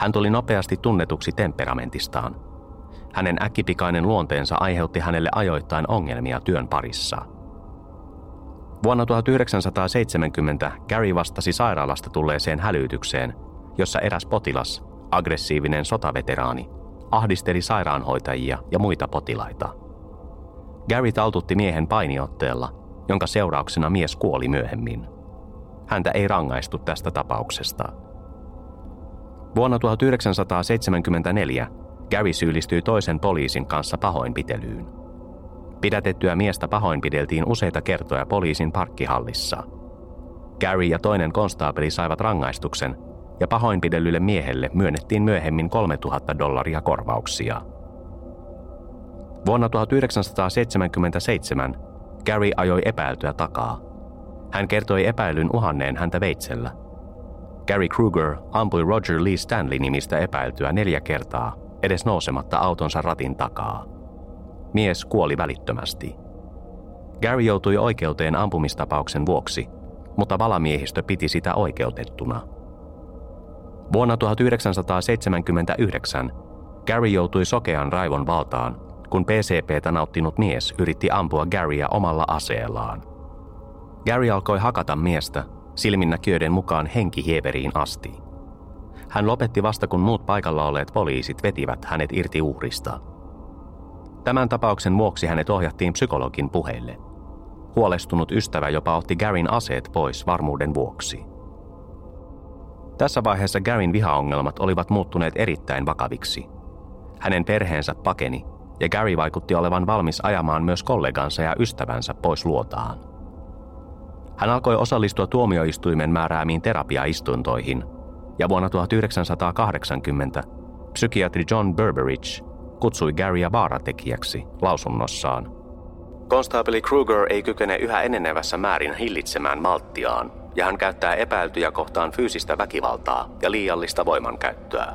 Speaker 2: hän tuli nopeasti tunnetuksi temperamentistaan. Hänen äkkipikainen luonteensa aiheutti hänelle ajoittain ongelmia työn parissa. Vuonna 1970 Gary vastasi sairaalasta tulleeseen hälytykseen, jossa eräs potilas, aggressiivinen sotaveteraani, ahdisteli sairaanhoitajia ja muita potilaita. Gary taltutti miehen painiotteella, jonka seurauksena mies kuoli myöhemmin. Häntä ei rangaistu tästä tapauksesta – Vuonna 1974 Gary syyllistyi toisen poliisin kanssa pahoinpitelyyn. Pidätettyä miestä pahoinpideltiin useita kertoja poliisin parkkihallissa. Gary ja toinen konstaapeli saivat rangaistuksen ja pahoinpidellylle miehelle myönnettiin myöhemmin 3000 dollaria korvauksia. Vuonna 1977 Gary ajoi epäiltyä takaa. Hän kertoi epäilyn uhanneen häntä veitsellä – Gary Kruger ampui Roger Lee Stanley-nimistä epäiltyä neljä kertaa, edes nousematta autonsa ratin takaa. Mies kuoli välittömästi. Gary joutui oikeuteen ampumistapauksen vuoksi mutta valamiehistö piti sitä oikeutettuna. Vuonna 1979 Gary joutui sokean raivon valtaan, kun PCPtä nauttinut mies yritti ampua Garya omalla aseellaan. Gary alkoi hakata miestä, silminnäkijöiden mukaan henkihieveriin asti. Hän lopetti vasta kun muut paikalla olleet poliisit vetivät hänet irti uhrista. Tämän tapauksen vuoksi hänet ohjattiin psykologin puheille. Huolestunut ystävä jopa otti Garin aseet pois varmuuden vuoksi. Tässä vaiheessa Garin vihaongelmat olivat muuttuneet erittäin vakaviksi. Hänen perheensä pakeni ja Gary vaikutti olevan valmis ajamaan myös kollegansa ja ystävänsä pois luotaan. Hän alkoi osallistua tuomioistuimen määräämiin terapiaistuntoihin, ja vuonna 1980 psykiatri John Berberidge kutsui Garya vaaratekijäksi lausunnossaan. Konstaapeli Kruger ei kykene yhä enenevässä määrin hillitsemään malttiaan, ja hän käyttää epäiltyjä kohtaan fyysistä väkivaltaa ja liiallista voimankäyttöä.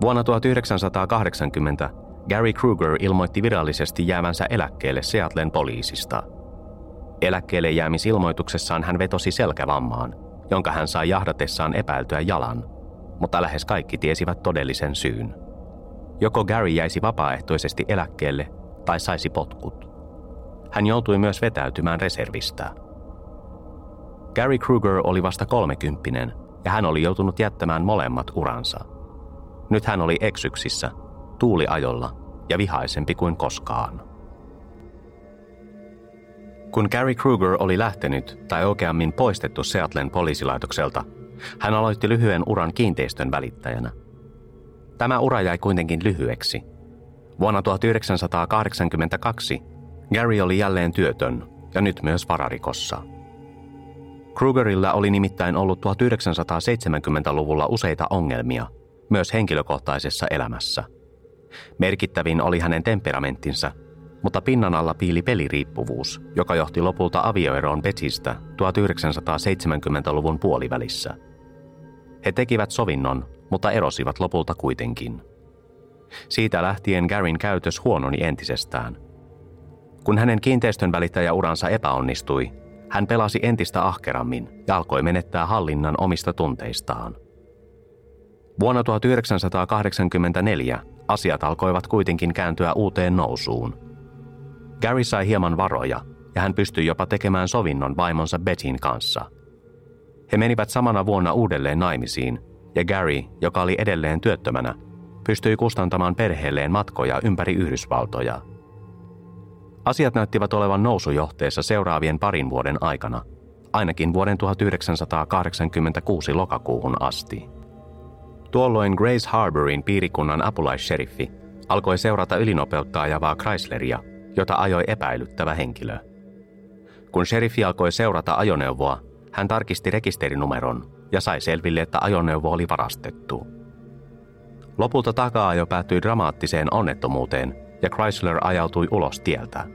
Speaker 2: Vuonna 1980 Gary Kruger ilmoitti virallisesti jäävänsä eläkkeelle Seattlen poliisista. Eläkkeelle jäämisilmoituksessaan hän vetosi selkävammaan, jonka hän sai jahdatessaan epäiltyä jalan, mutta lähes kaikki tiesivät todellisen syyn. Joko Gary jäisi vapaaehtoisesti eläkkeelle tai saisi potkut. Hän joutui myös vetäytymään reservistä. Gary Kruger oli vasta kolmekymppinen ja hän oli joutunut jättämään molemmat uransa. Nyt hän oli eksyksissä, tuuliajolla ja vihaisempi kuin koskaan. Kun Gary Kruger oli lähtenyt, tai oikeammin poistettu Seattlen poliisilaitokselta, hän aloitti lyhyen uran kiinteistön välittäjänä. Tämä ura jäi kuitenkin lyhyeksi. Vuonna 1982 Gary oli jälleen työtön ja nyt myös vararikossa. Krugerilla oli nimittäin ollut 1970-luvulla useita ongelmia, myös henkilökohtaisessa elämässä. Merkittävin oli hänen temperamenttinsa, mutta pinnan alla piili peliriippuvuus, joka johti lopulta avioeroon Betsistä 1970-luvun puolivälissä. He tekivät sovinnon, mutta erosivat lopulta kuitenkin. Siitä lähtien Garin käytös huononi entisestään. Kun hänen kiinteistön välittäjäuransa epäonnistui, hän pelasi entistä ahkerammin ja alkoi menettää hallinnan omista tunteistaan. Vuonna 1984 asiat alkoivat kuitenkin kääntyä uuteen nousuun. Gary sai hieman varoja ja hän pystyi jopa tekemään sovinnon vaimonsa Betin kanssa. He menivät samana vuonna uudelleen naimisiin ja Gary, joka oli edelleen työttömänä, pystyi kustantamaan perheelleen matkoja ympäri Yhdysvaltoja – Asiat näyttivät olevan nousujohteessa seuraavien parin vuoden aikana, ainakin vuoden 1986 lokakuuhun asti. Tuolloin Grace Harborin piirikunnan apulaisseriffi alkoi seurata ylinopeutta ajavaa Chrysleria, jota ajoi epäilyttävä henkilö. Kun sheriffi alkoi seurata ajoneuvoa, hän tarkisti rekisterinumeron ja sai selville, että ajoneuvo oli varastettu. Lopulta takaa-ajo päättyi dramaattiseen onnettomuuteen ja Chrysler ajautui ulos tieltä.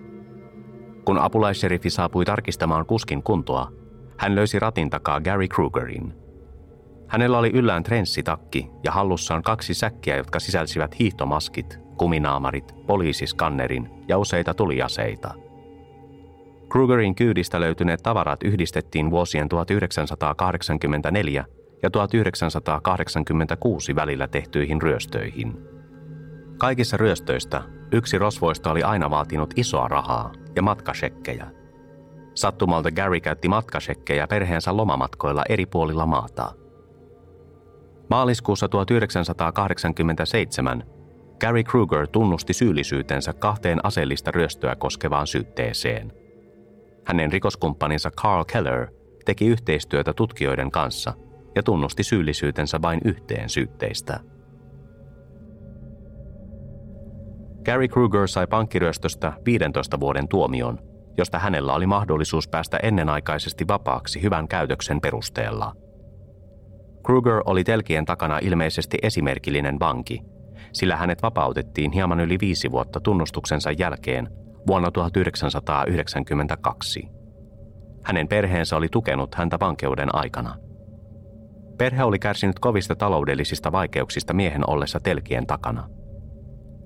Speaker 2: Kun apulaisseriffi saapui tarkistamaan kuskin kuntoa, hän löysi ratin takaa Gary Krugerin. Hänellä oli yllään trenssitakki ja hallussaan kaksi säkkiä, jotka sisälsivät hiihtomaskit, kuminaamarit, poliisiskannerin ja useita tuliaseita. Krugerin kyydistä löytyneet tavarat yhdistettiin vuosien 1984 ja 1986 välillä tehtyihin ryöstöihin. Kaikissa ryöstöistä Yksi rosvoista oli aina vaatinut isoa rahaa ja matkasekkejä. Sattumalta Gary käytti matkasekkejä perheensä lomamatkoilla eri puolilla maata. Maaliskuussa 1987 Gary Kruger tunnusti syyllisyytensä kahteen aseellista ryöstöä koskevaan syytteeseen. Hänen rikoskumppaninsa Carl Keller teki yhteistyötä tutkijoiden kanssa ja tunnusti syyllisyytensä vain yhteen syytteistä – Gary Kruger sai pankkiryöstöstä 15 vuoden tuomion, josta hänellä oli mahdollisuus päästä ennenaikaisesti vapaaksi hyvän käytöksen perusteella. Kruger oli telkien takana ilmeisesti esimerkillinen vanki, sillä hänet vapautettiin hieman yli viisi vuotta tunnustuksensa jälkeen vuonna 1992. Hänen perheensä oli tukenut häntä vankeuden aikana. Perhe oli kärsinyt kovista taloudellisista vaikeuksista miehen ollessa telkien takana –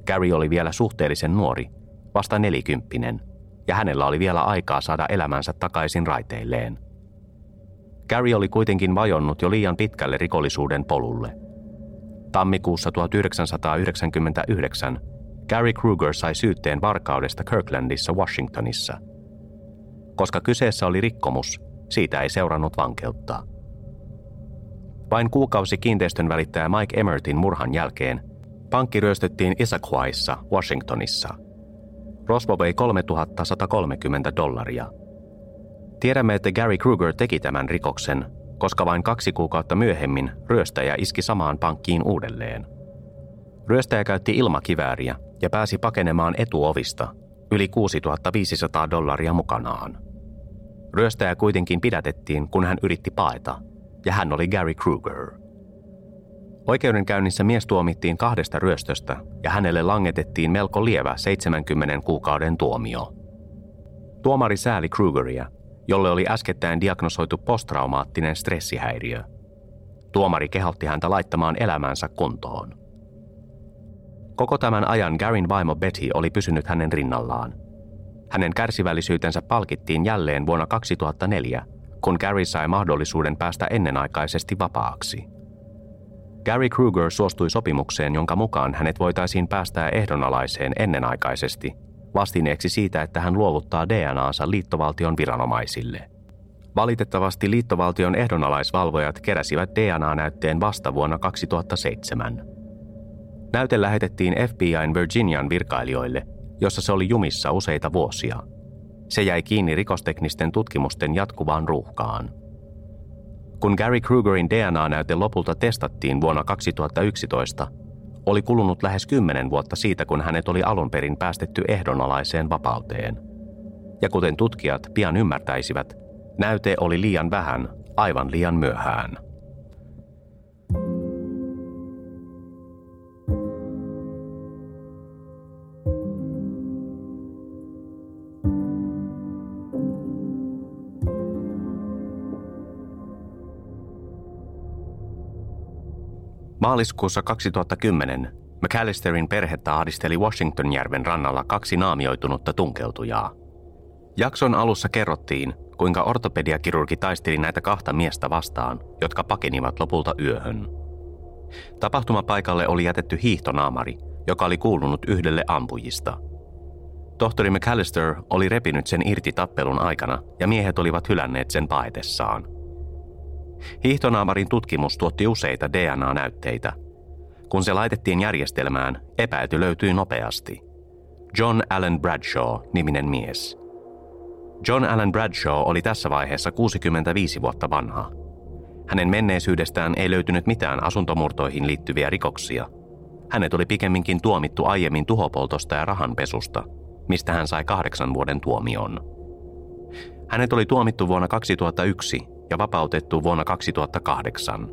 Speaker 2: Gary oli vielä suhteellisen nuori, vasta nelikymppinen, ja hänellä oli vielä aikaa saada elämänsä takaisin raiteilleen. Gary oli kuitenkin vajonnut jo liian pitkälle rikollisuuden polulle. Tammikuussa 1999 Gary Kruger sai syytteen varkaudesta Kirklandissa Washingtonissa. Koska kyseessä oli rikkomus, siitä ei seurannut vankeutta. Vain kuukausi kiinteistön välittäjä Mike Emertin murhan jälkeen pankki ryöstettiin Issaquahissa, Washingtonissa. Rosvo vei 3130 dollaria. Tiedämme, että Gary Kruger teki tämän rikoksen, koska vain kaksi kuukautta myöhemmin ryöstäjä iski samaan pankkiin uudelleen. Ryöstäjä käytti ilmakivääriä ja pääsi pakenemaan etuovista yli 6500 dollaria mukanaan. Ryöstäjä kuitenkin pidätettiin, kun hän yritti paeta, ja hän oli Gary Kruger. Oikeudenkäynnissä mies tuomittiin kahdesta ryöstöstä ja hänelle langetettiin melko lievä 70 kuukauden tuomio. Tuomari sääli Krugeria, jolle oli äskettäin diagnosoitu posttraumaattinen stressihäiriö. Tuomari kehotti häntä laittamaan elämänsä kuntoon. Koko tämän ajan Garin vaimo Betty oli pysynyt hänen rinnallaan. Hänen kärsivällisyytensä palkittiin jälleen vuonna 2004, kun Gary sai mahdollisuuden päästä ennenaikaisesti vapaaksi. Gary Kruger suostui sopimukseen, jonka mukaan hänet voitaisiin päästää ehdonalaiseen ennenaikaisesti, vastineeksi siitä, että hän luovuttaa DNAansa liittovaltion viranomaisille. Valitettavasti liittovaltion ehdonalaisvalvojat keräsivät DNA-näytteen vasta vuonna 2007. Näyte lähetettiin FBIn Virginian virkailijoille, jossa se oli jumissa useita vuosia. Se jäi kiinni rikosteknisten tutkimusten jatkuvaan ruuhkaan. Kun Gary Krugerin DNA-näyte lopulta testattiin vuonna 2011, oli kulunut lähes kymmenen vuotta siitä, kun hänet oli alun perin päästetty ehdonalaiseen vapauteen. Ja kuten tutkijat pian ymmärtäisivät, näyte oli liian vähän, aivan liian myöhään. Maaliskuussa 2010 McAllisterin perhettä ahdisteli Washingtonjärven rannalla kaksi naamioitunutta tunkeutujaa. Jakson alussa kerrottiin, kuinka ortopediakirurgi taisteli näitä kahta miestä vastaan, jotka pakenivat lopulta yöhön. Tapahtumapaikalle oli jätetty hiihtonaamari, joka oli kuulunut yhdelle ampujista. Tohtori McAllister oli repinyt sen irti tappelun aikana ja miehet olivat hylänneet sen paetessaan – Hiihtonaamarin tutkimus tuotti useita DNA-näytteitä. Kun se laitettiin järjestelmään, epäilty löytyi nopeasti. John Allen Bradshaw-niminen mies. John Allen Bradshaw oli tässä vaiheessa 65 vuotta vanha. Hänen menneisyydestään ei löytynyt mitään asuntomurtoihin liittyviä rikoksia. Hänet oli pikemminkin tuomittu aiemmin tuhopoltosta ja rahanpesusta, mistä hän sai kahdeksan vuoden tuomion. Hänet oli tuomittu vuonna 2001 ja vapautettu vuonna 2008.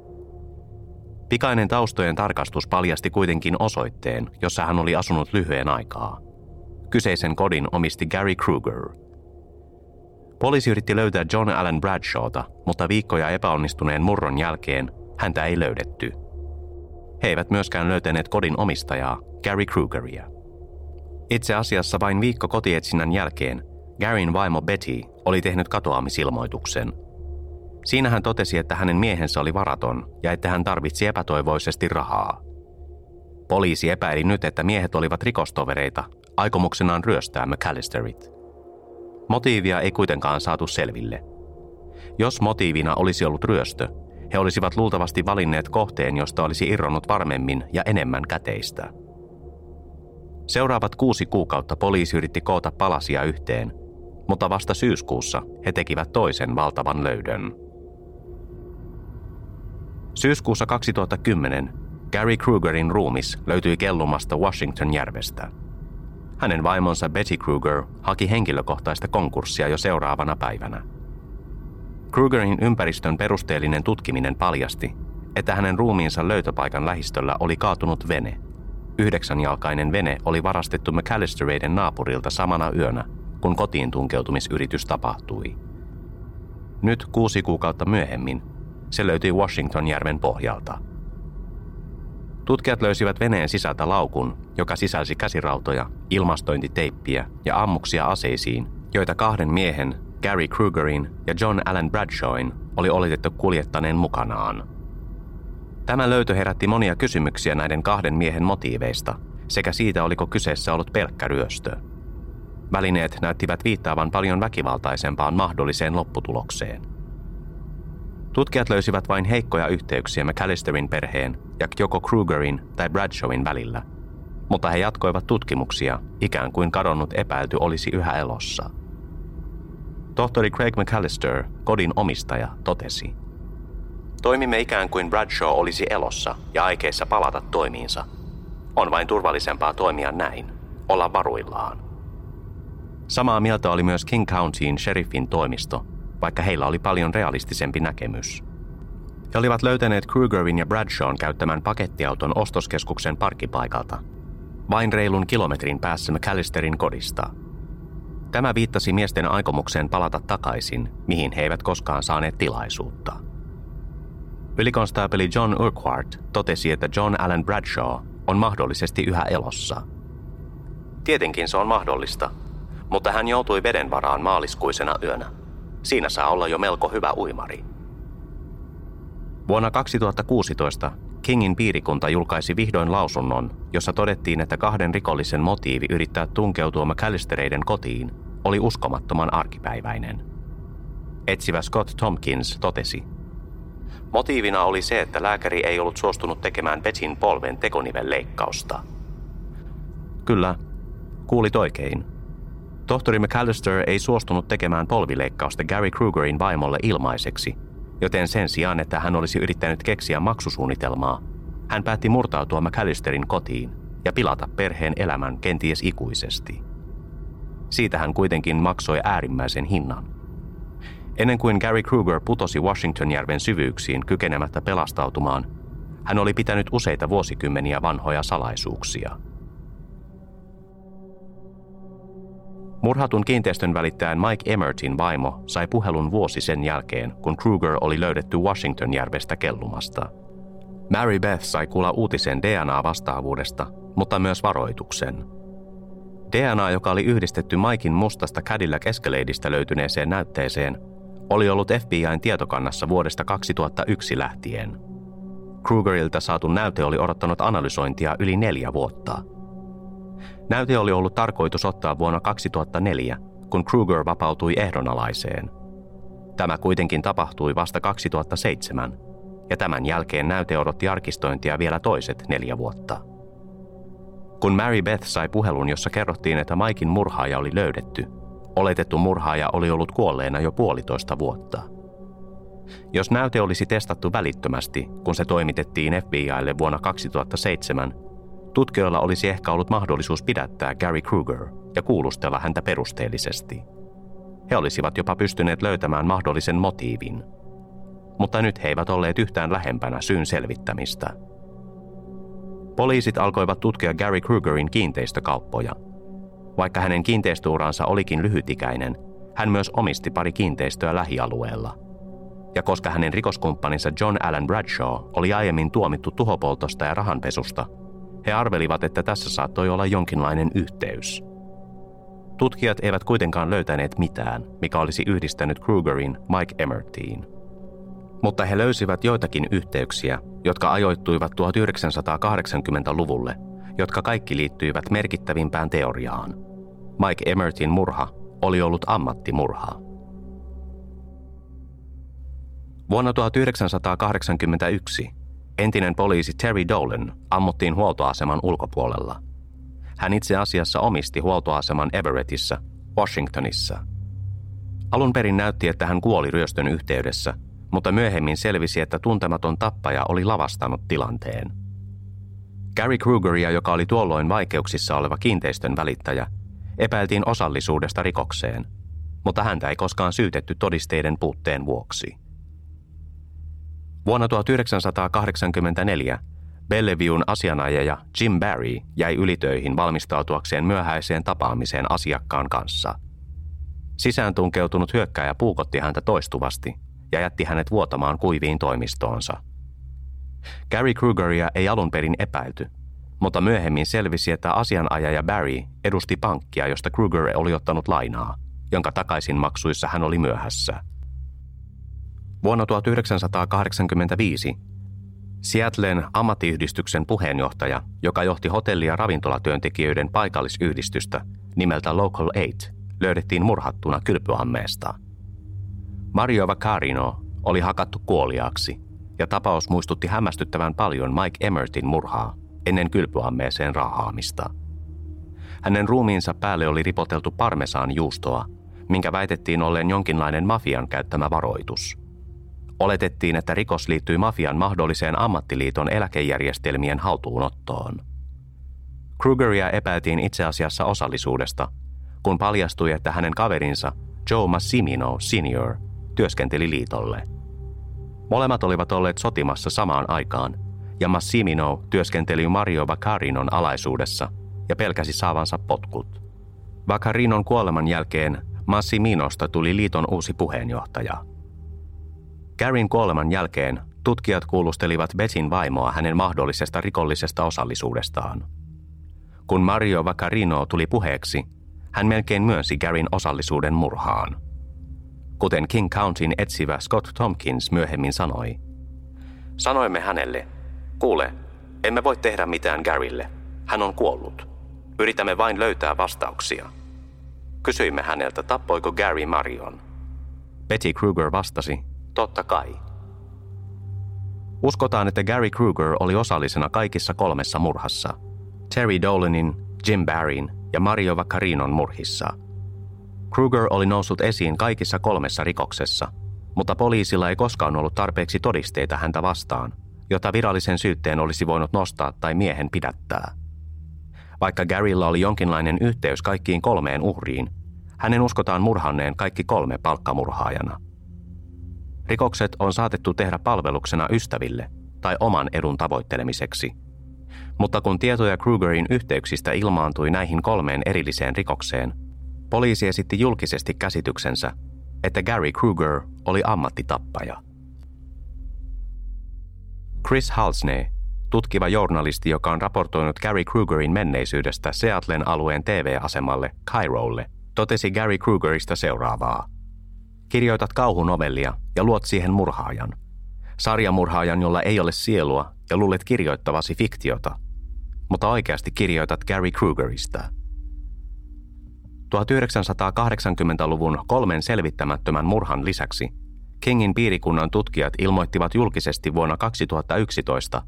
Speaker 2: Pikainen taustojen tarkastus paljasti kuitenkin osoitteen, jossa hän oli asunut lyhyen aikaa. Kyseisen kodin omisti Gary Kruger. Poliisi yritti löytää John Allen Bradshawta, mutta viikkoja epäonnistuneen murron jälkeen häntä ei löydetty. He eivät myöskään löytäneet kodin omistajaa, Gary Krugeria. Itse asiassa vain viikko kotietsinnän jälkeen Garyn vaimo Betty oli tehnyt katoamisilmoituksen – Siinä hän totesi, että hänen miehensä oli varaton ja että hän tarvitsi epätoivoisesti rahaa. Poliisi epäili nyt, että miehet olivat rikostovereita, aikomuksenaan ryöstää McAllisterit. Motiivia ei kuitenkaan saatu selville. Jos motiivina olisi ollut ryöstö, he olisivat luultavasti valinneet kohteen, josta olisi irronnut varmemmin ja enemmän käteistä. Seuraavat kuusi kuukautta poliisi yritti koota palasia yhteen, mutta vasta syyskuussa he tekivät toisen valtavan löydön. Syyskuussa 2010 Gary Krugerin ruumis löytyi kellumasta Washington-järvestä. Hänen vaimonsa Betty Kruger haki henkilökohtaista konkurssia jo seuraavana päivänä. Krugerin ympäristön perusteellinen tutkiminen paljasti, että hänen ruumiinsa löytöpaikan lähistöllä oli kaatunut vene. Yhdeksänjalkainen vene oli varastettu McAllistereiden naapurilta samana yönä, kun kotiin tunkeutumisyritys tapahtui. Nyt kuusi kuukautta myöhemmin se löytyi Washingtonjärven pohjalta. Tutkijat löysivät veneen sisältä laukun, joka sisälsi käsirautoja, ilmastointiteippiä ja ammuksia aseisiin joita kahden miehen, Gary Krugerin ja John Allen Bradshawin, oli oletettu kuljettaneen mukanaan. Tämä löytö herätti monia kysymyksiä näiden kahden miehen motiiveista sekä siitä, oliko kyseessä ollut pelkkä ryöstö. Välineet näyttivät viittaavan paljon väkivaltaisempaan mahdolliseen lopputulokseen. Tutkijat löysivät vain heikkoja yhteyksiä McAllisterin perheen ja joko Krugerin tai Bradshawin välillä, mutta he jatkoivat tutkimuksia ikään kuin kadonnut epäilty olisi yhä elossa. Tohtori Craig McAllister, kodin omistaja, totesi – Toimimme ikään kuin Bradshaw olisi elossa ja aikeissa palata toimiinsa. On vain turvallisempaa toimia näin, olla varuillaan. Samaa mieltä oli myös King Countyin sheriffin toimisto, vaikka heillä oli paljon realistisempi näkemys. He olivat löytäneet Krugerin ja Bradshawn käyttämän pakettiauton ostoskeskuksen parkkipaikalta, vain reilun kilometrin päässä McAllisterin kodista. Tämä viittasi miesten aikomukseen palata takaisin, mihin he eivät koskaan saaneet tilaisuutta. Ylikonstaapeli John Urquhart totesi, että John Allen Bradshaw on mahdollisesti yhä elossa. Tietenkin se on mahdollista, mutta hän joutui veden varaan maaliskuisena yönä. Siinä saa olla jo melko hyvä uimari. Vuonna 2016 Kingin piirikunta julkaisi vihdoin lausunnon, jossa todettiin, että kahden rikollisen motiivi yrittää tunkeutua McAllistereiden kotiin oli uskomattoman arkipäiväinen. Etsivä Scott Tompkins totesi – Motiivina oli se, että lääkäri ei ollut suostunut tekemään Betsin polven tekonivelleikkausta. Kyllä, kuulit oikein. Tohtori McAllister ei suostunut tekemään polvileikkausta Gary Krugerin vaimolle ilmaiseksi, joten sen sijaan, että hän olisi yrittänyt keksiä maksusuunnitelmaa, hän päätti murtautua McAllisterin kotiin ja pilata perheen elämän kenties ikuisesti. Siitä hän kuitenkin maksoi äärimmäisen hinnan. Ennen kuin Gary Kruger putosi Washingtonjärven syvyyksiin kykenemättä pelastautumaan, hän oli pitänyt useita vuosikymmeniä vanhoja salaisuuksia. Murhatun kiinteistön välittäjän Mike Emertin vaimo sai puhelun vuosi sen jälkeen, kun Kruger oli löydetty Washingtonjärvestä kellumasta. Mary Beth sai kuulla uutisen DNA-vastaavuudesta, mutta myös varoituksen. DNA, joka oli yhdistetty Maikin mustasta Cadillac Escaladeista löytyneeseen näytteeseen, oli ollut FBIn tietokannassa vuodesta 2001 lähtien. Krugerilta saatu näyte oli odottanut analysointia yli neljä vuotta. Näyte oli ollut tarkoitus ottaa vuonna 2004, kun Kruger vapautui ehdonalaiseen. Tämä kuitenkin tapahtui vasta 2007, ja tämän jälkeen näyte odotti arkistointia vielä toiset neljä vuotta. Kun Mary Beth sai puhelun, jossa kerrottiin, että Maikin murhaaja oli löydetty, Oletettu murhaaja oli ollut kuolleena jo puolitoista vuotta. Jos näyte olisi testattu välittömästi, kun se toimitettiin FBIlle vuonna 2007, tutkijoilla olisi ehkä ollut mahdollisuus pidättää Gary Kruger ja kuulustella häntä perusteellisesti. He olisivat jopa pystyneet löytämään mahdollisen motiivin. Mutta nyt he eivät olleet yhtään lähempänä syyn selvittämistä. Poliisit alkoivat tutkia Gary Krugerin kiinteistökauppoja – vaikka hänen kiinteistöuransa olikin lyhytikäinen, hän myös omisti pari kiinteistöä lähialueella. Ja koska hänen rikoskumppaninsa John Allen Bradshaw oli aiemmin tuomittu tuhopoltosta ja rahanpesusta, he arvelivat, että tässä saattoi olla jonkinlainen yhteys. Tutkijat eivät kuitenkaan löytäneet mitään, mikä olisi yhdistänyt Krugerin Mike Emertiin. Mutta he löysivät joitakin yhteyksiä, jotka ajoittuivat 1980-luvulle, jotka kaikki liittyivät merkittävimpään teoriaan – Mike Emertin murha oli ollut ammattimurha. Vuonna 1981 entinen poliisi Terry Dolan ammuttiin huoltoaseman ulkopuolella. Hän itse asiassa omisti huoltoaseman Everettissä, Washingtonissa. Alun perin näytti, että hän kuoli ryöstön yhteydessä, mutta myöhemmin selvisi, että tuntematon tappaja oli lavastanut tilanteen. Gary Krugeria, joka oli tuolloin vaikeuksissa oleva kiinteistön välittäjä, epäiltiin osallisuudesta rikokseen, mutta häntä ei koskaan syytetty todisteiden puutteen vuoksi. Vuonna 1984 Bellevuen asianajaja Jim Barry jäi ylitöihin valmistautuakseen myöhäiseen tapaamiseen asiakkaan kanssa. Sisään tunkeutunut hyökkääjä puukotti häntä toistuvasti ja jätti hänet vuotamaan kuiviin toimistoonsa. Gary Krugeria ei alun perin epäilty, mutta myöhemmin selvisi, että asianajaja Barry edusti pankkia, josta Kruger oli ottanut lainaa, jonka takaisinmaksuissa hän oli myöhässä. Vuonna 1985 Seattlen ammattiyhdistyksen puheenjohtaja, joka johti hotelli- ja ravintolatyöntekijöiden paikallisyhdistystä nimeltä Local 8, löydettiin murhattuna kylpyammeesta. Mario Vaccarino oli hakattu kuoliaaksi, ja tapaus muistutti hämmästyttävän paljon Mike Emmertin murhaa ennen kylpyammeeseen raahaamista. Hänen ruumiinsa päälle oli ripoteltu parmesaan juustoa, minkä väitettiin olleen jonkinlainen mafian käyttämä varoitus – Oletettiin, että rikos liittyi mafian mahdolliseen ammattiliiton eläkejärjestelmien haltuunottoon. Krugeria epäiltiin itse asiassa osallisuudesta, kun paljastui, että hänen kaverinsa Joe Massimino Senior työskenteli liitolle. Molemmat olivat olleet sotimassa samaan aikaan, ja Massimino työskenteli Mario Vaccarinon alaisuudessa ja pelkäsi saavansa potkut. Vaccarinon kuoleman jälkeen Massiminosta tuli liiton uusi puheenjohtaja – Garin kuoleman jälkeen tutkijat kuulustelivat Betsin vaimoa hänen mahdollisesta rikollisesta osallisuudestaan. Kun Mario Vaccarino tuli puheeksi, hän melkein myönsi Garin osallisuuden murhaan. Kuten King Countyn etsivä Scott Tompkins myöhemmin sanoi. Sanoimme hänelle, kuule, emme voi tehdä mitään Garylle. Hän on kuollut. Yritämme vain löytää vastauksia. Kysyimme häneltä, tappoiko Gary Marion. Betty Kruger vastasi, Totta kai. Uskotaan, että Gary Kruger oli osallisena kaikissa kolmessa murhassa. Terry Dolanin, Jim Barryn ja Mario Vaccarinon murhissa. Kruger oli noussut esiin kaikissa kolmessa rikoksessa, mutta poliisilla ei koskaan ollut tarpeeksi todisteita häntä vastaan, jota virallisen syytteen olisi voinut nostaa tai miehen pidättää. Vaikka Garylla oli jonkinlainen yhteys kaikkiin kolmeen uhriin, hänen uskotaan murhanneen kaikki kolme palkkamurhaajana – Rikokset on saatettu tehdä palveluksena ystäville tai oman edun tavoittelemiseksi. Mutta kun tietoja Krugerin yhteyksistä ilmaantui näihin kolmeen erilliseen rikokseen, poliisi esitti julkisesti käsityksensä, että Gary Kruger oli ammattitappaja. Chris Halsney, tutkiva journalisti, joka on raportoinut Gary Krugerin menneisyydestä Seattlen alueen TV-asemalle Cairolle, totesi Gary Krugerista seuraavaa – Kirjoitat kauhunovellia ja luot siihen murhaajan. Sarjamurhaajan, jolla ei ole sielua ja luulet kirjoittavasi fiktiota. Mutta oikeasti kirjoitat Gary Krugerista. 1980-luvun kolmen selvittämättömän murhan lisäksi Kingin piirikunnan tutkijat ilmoittivat julkisesti vuonna 2011,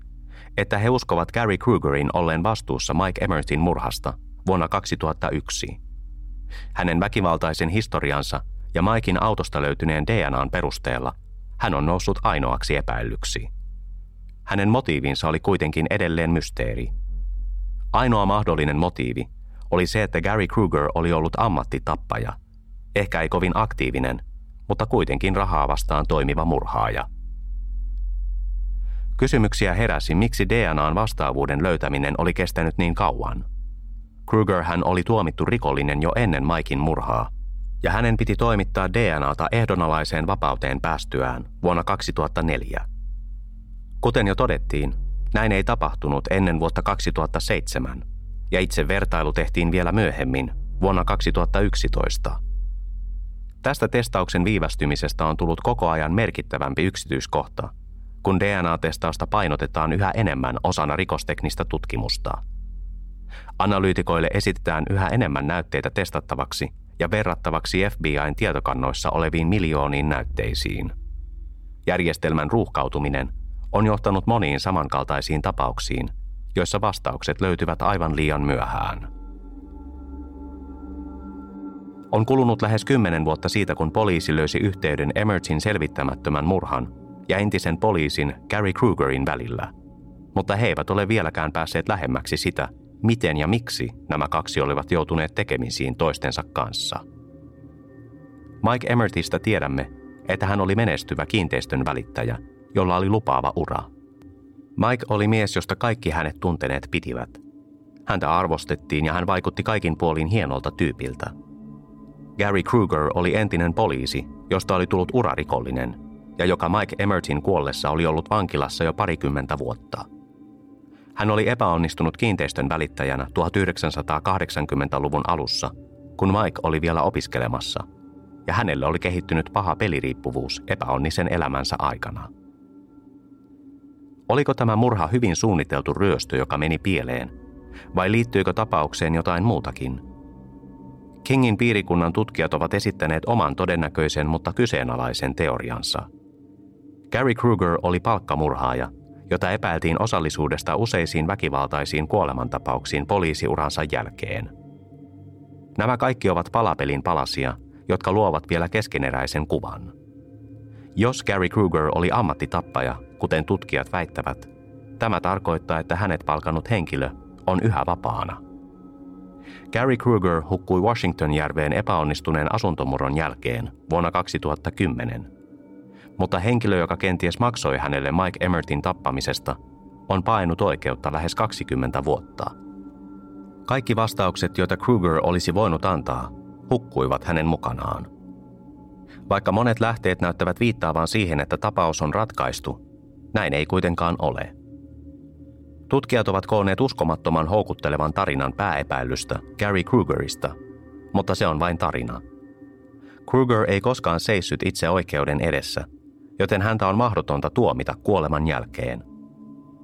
Speaker 2: että he uskovat Gary Krugerin olleen vastuussa Mike Emertin murhasta vuonna 2001. Hänen väkivaltaisen historiansa – ja Maikin autosta löytyneen DNAn perusteella hän on noussut ainoaksi epäillyksi. Hänen motiivinsa oli kuitenkin edelleen mysteeri. Ainoa mahdollinen motiivi oli se, että Gary Kruger oli ollut ammattitappaja, ehkä ei kovin aktiivinen, mutta kuitenkin rahaa vastaan toimiva murhaaja. Kysymyksiä heräsi, miksi DNAn vastaavuuden löytäminen oli kestänyt niin kauan. Kruger hän oli tuomittu rikollinen jo ennen Maikin murhaa – ja hänen piti toimittaa DNAta ehdonalaiseen vapauteen päästyään vuonna 2004. Kuten jo todettiin, näin ei tapahtunut ennen vuotta 2007, ja itse vertailu tehtiin vielä myöhemmin, vuonna 2011. Tästä testauksen viivästymisestä on tullut koko ajan merkittävämpi yksityiskohta, kun DNA-testausta painotetaan yhä enemmän osana rikosteknistä tutkimusta. Analyytikoille esitetään yhä enemmän näytteitä testattavaksi – ja verrattavaksi FBIn tietokannoissa oleviin miljooniin näytteisiin. Järjestelmän ruuhkautuminen on johtanut moniin samankaltaisiin tapauksiin, joissa vastaukset löytyvät aivan liian myöhään. On kulunut lähes kymmenen vuotta siitä, kun poliisi löysi yhteyden Emergin selvittämättömän murhan ja entisen poliisin Gary Krugerin välillä, mutta he eivät ole vieläkään päässeet lähemmäksi sitä, miten ja miksi nämä kaksi olivat joutuneet tekemisiin toistensa kanssa. Mike Emmertistä tiedämme, että hän oli menestyvä kiinteistön välittäjä, jolla oli lupaava ura. Mike oli mies, josta kaikki hänet tunteneet pitivät. Häntä arvostettiin ja hän vaikutti kaikin puolin hienolta tyypiltä. Gary Kruger oli entinen poliisi, josta oli tullut urarikollinen, ja joka Mike Emmertin kuollessa oli ollut vankilassa jo parikymmentä vuotta – hän oli epäonnistunut kiinteistön välittäjänä 1980-luvun alussa kun Mike oli vielä opiskelemassa, ja hänelle oli kehittynyt paha peliriippuvuus epäonnisen elämänsä aikana. Oliko tämä murha hyvin suunniteltu ryöstö, joka meni pieleen, vai liittyykö tapaukseen jotain muutakin? Kingin piirikunnan tutkijat ovat esittäneet oman todennäköisen, mutta kyseenalaisen teoriansa. Gary Kruger oli palkkamurhaaja, jota epäiltiin osallisuudesta useisiin väkivaltaisiin kuolemantapauksiin poliisiuransa jälkeen. Nämä kaikki ovat palapelin palasia, jotka luovat vielä keskeneräisen kuvan. Jos Gary Kruger oli ammattitappaja, kuten tutkijat väittävät, tämä tarkoittaa, että hänet palkannut henkilö on yhä vapaana. Gary Kruger hukkui Washington-järveen epäonnistuneen asuntomurron jälkeen vuonna 2010. Mutta henkilö, joka kenties maksoi hänelle Mike Emmertin tappamisesta, on painut oikeutta lähes 20 vuotta. Kaikki vastaukset, joita Kruger olisi voinut antaa, hukkuivat hänen mukanaan. Vaikka monet lähteet näyttävät viittaavan siihen, että tapaus on ratkaistu, näin ei kuitenkaan ole. Tutkijat ovat koonneet uskomattoman houkuttelevan tarinan pääepäilystä Gary Krugerista, mutta se on vain tarina. Kruger ei koskaan seissyt itse oikeuden edessä, joten häntä on mahdotonta tuomita kuoleman jälkeen.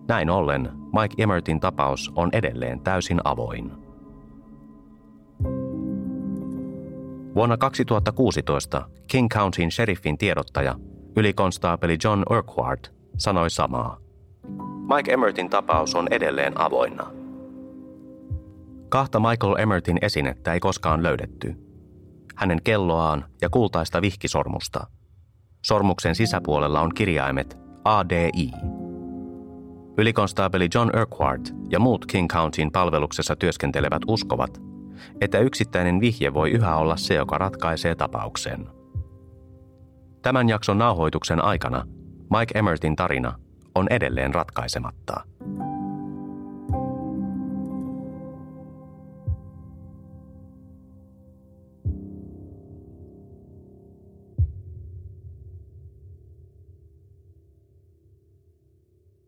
Speaker 2: Näin ollen Mike Emmertin tapaus on edelleen täysin avoin. Vuonna 2016 King Countyn sheriffin tiedottaja, ylikonstaapeli John Urquhart, sanoi samaa. Mike Emmertin tapaus on edelleen avoinna. Kahta Michael Emmertin esinettä ei koskaan löydetty. Hänen kelloaan ja kultaista vihkisormusta. Sormuksen sisäpuolella on kirjaimet ADI. Ylikonstaapeli John Urquhart ja muut King Countyn palveluksessa työskentelevät uskovat, että yksittäinen vihje voi yhä olla se, joka ratkaisee tapauksen. Tämän jakson nauhoituksen aikana Mike Emmertin tarina on edelleen ratkaisematta.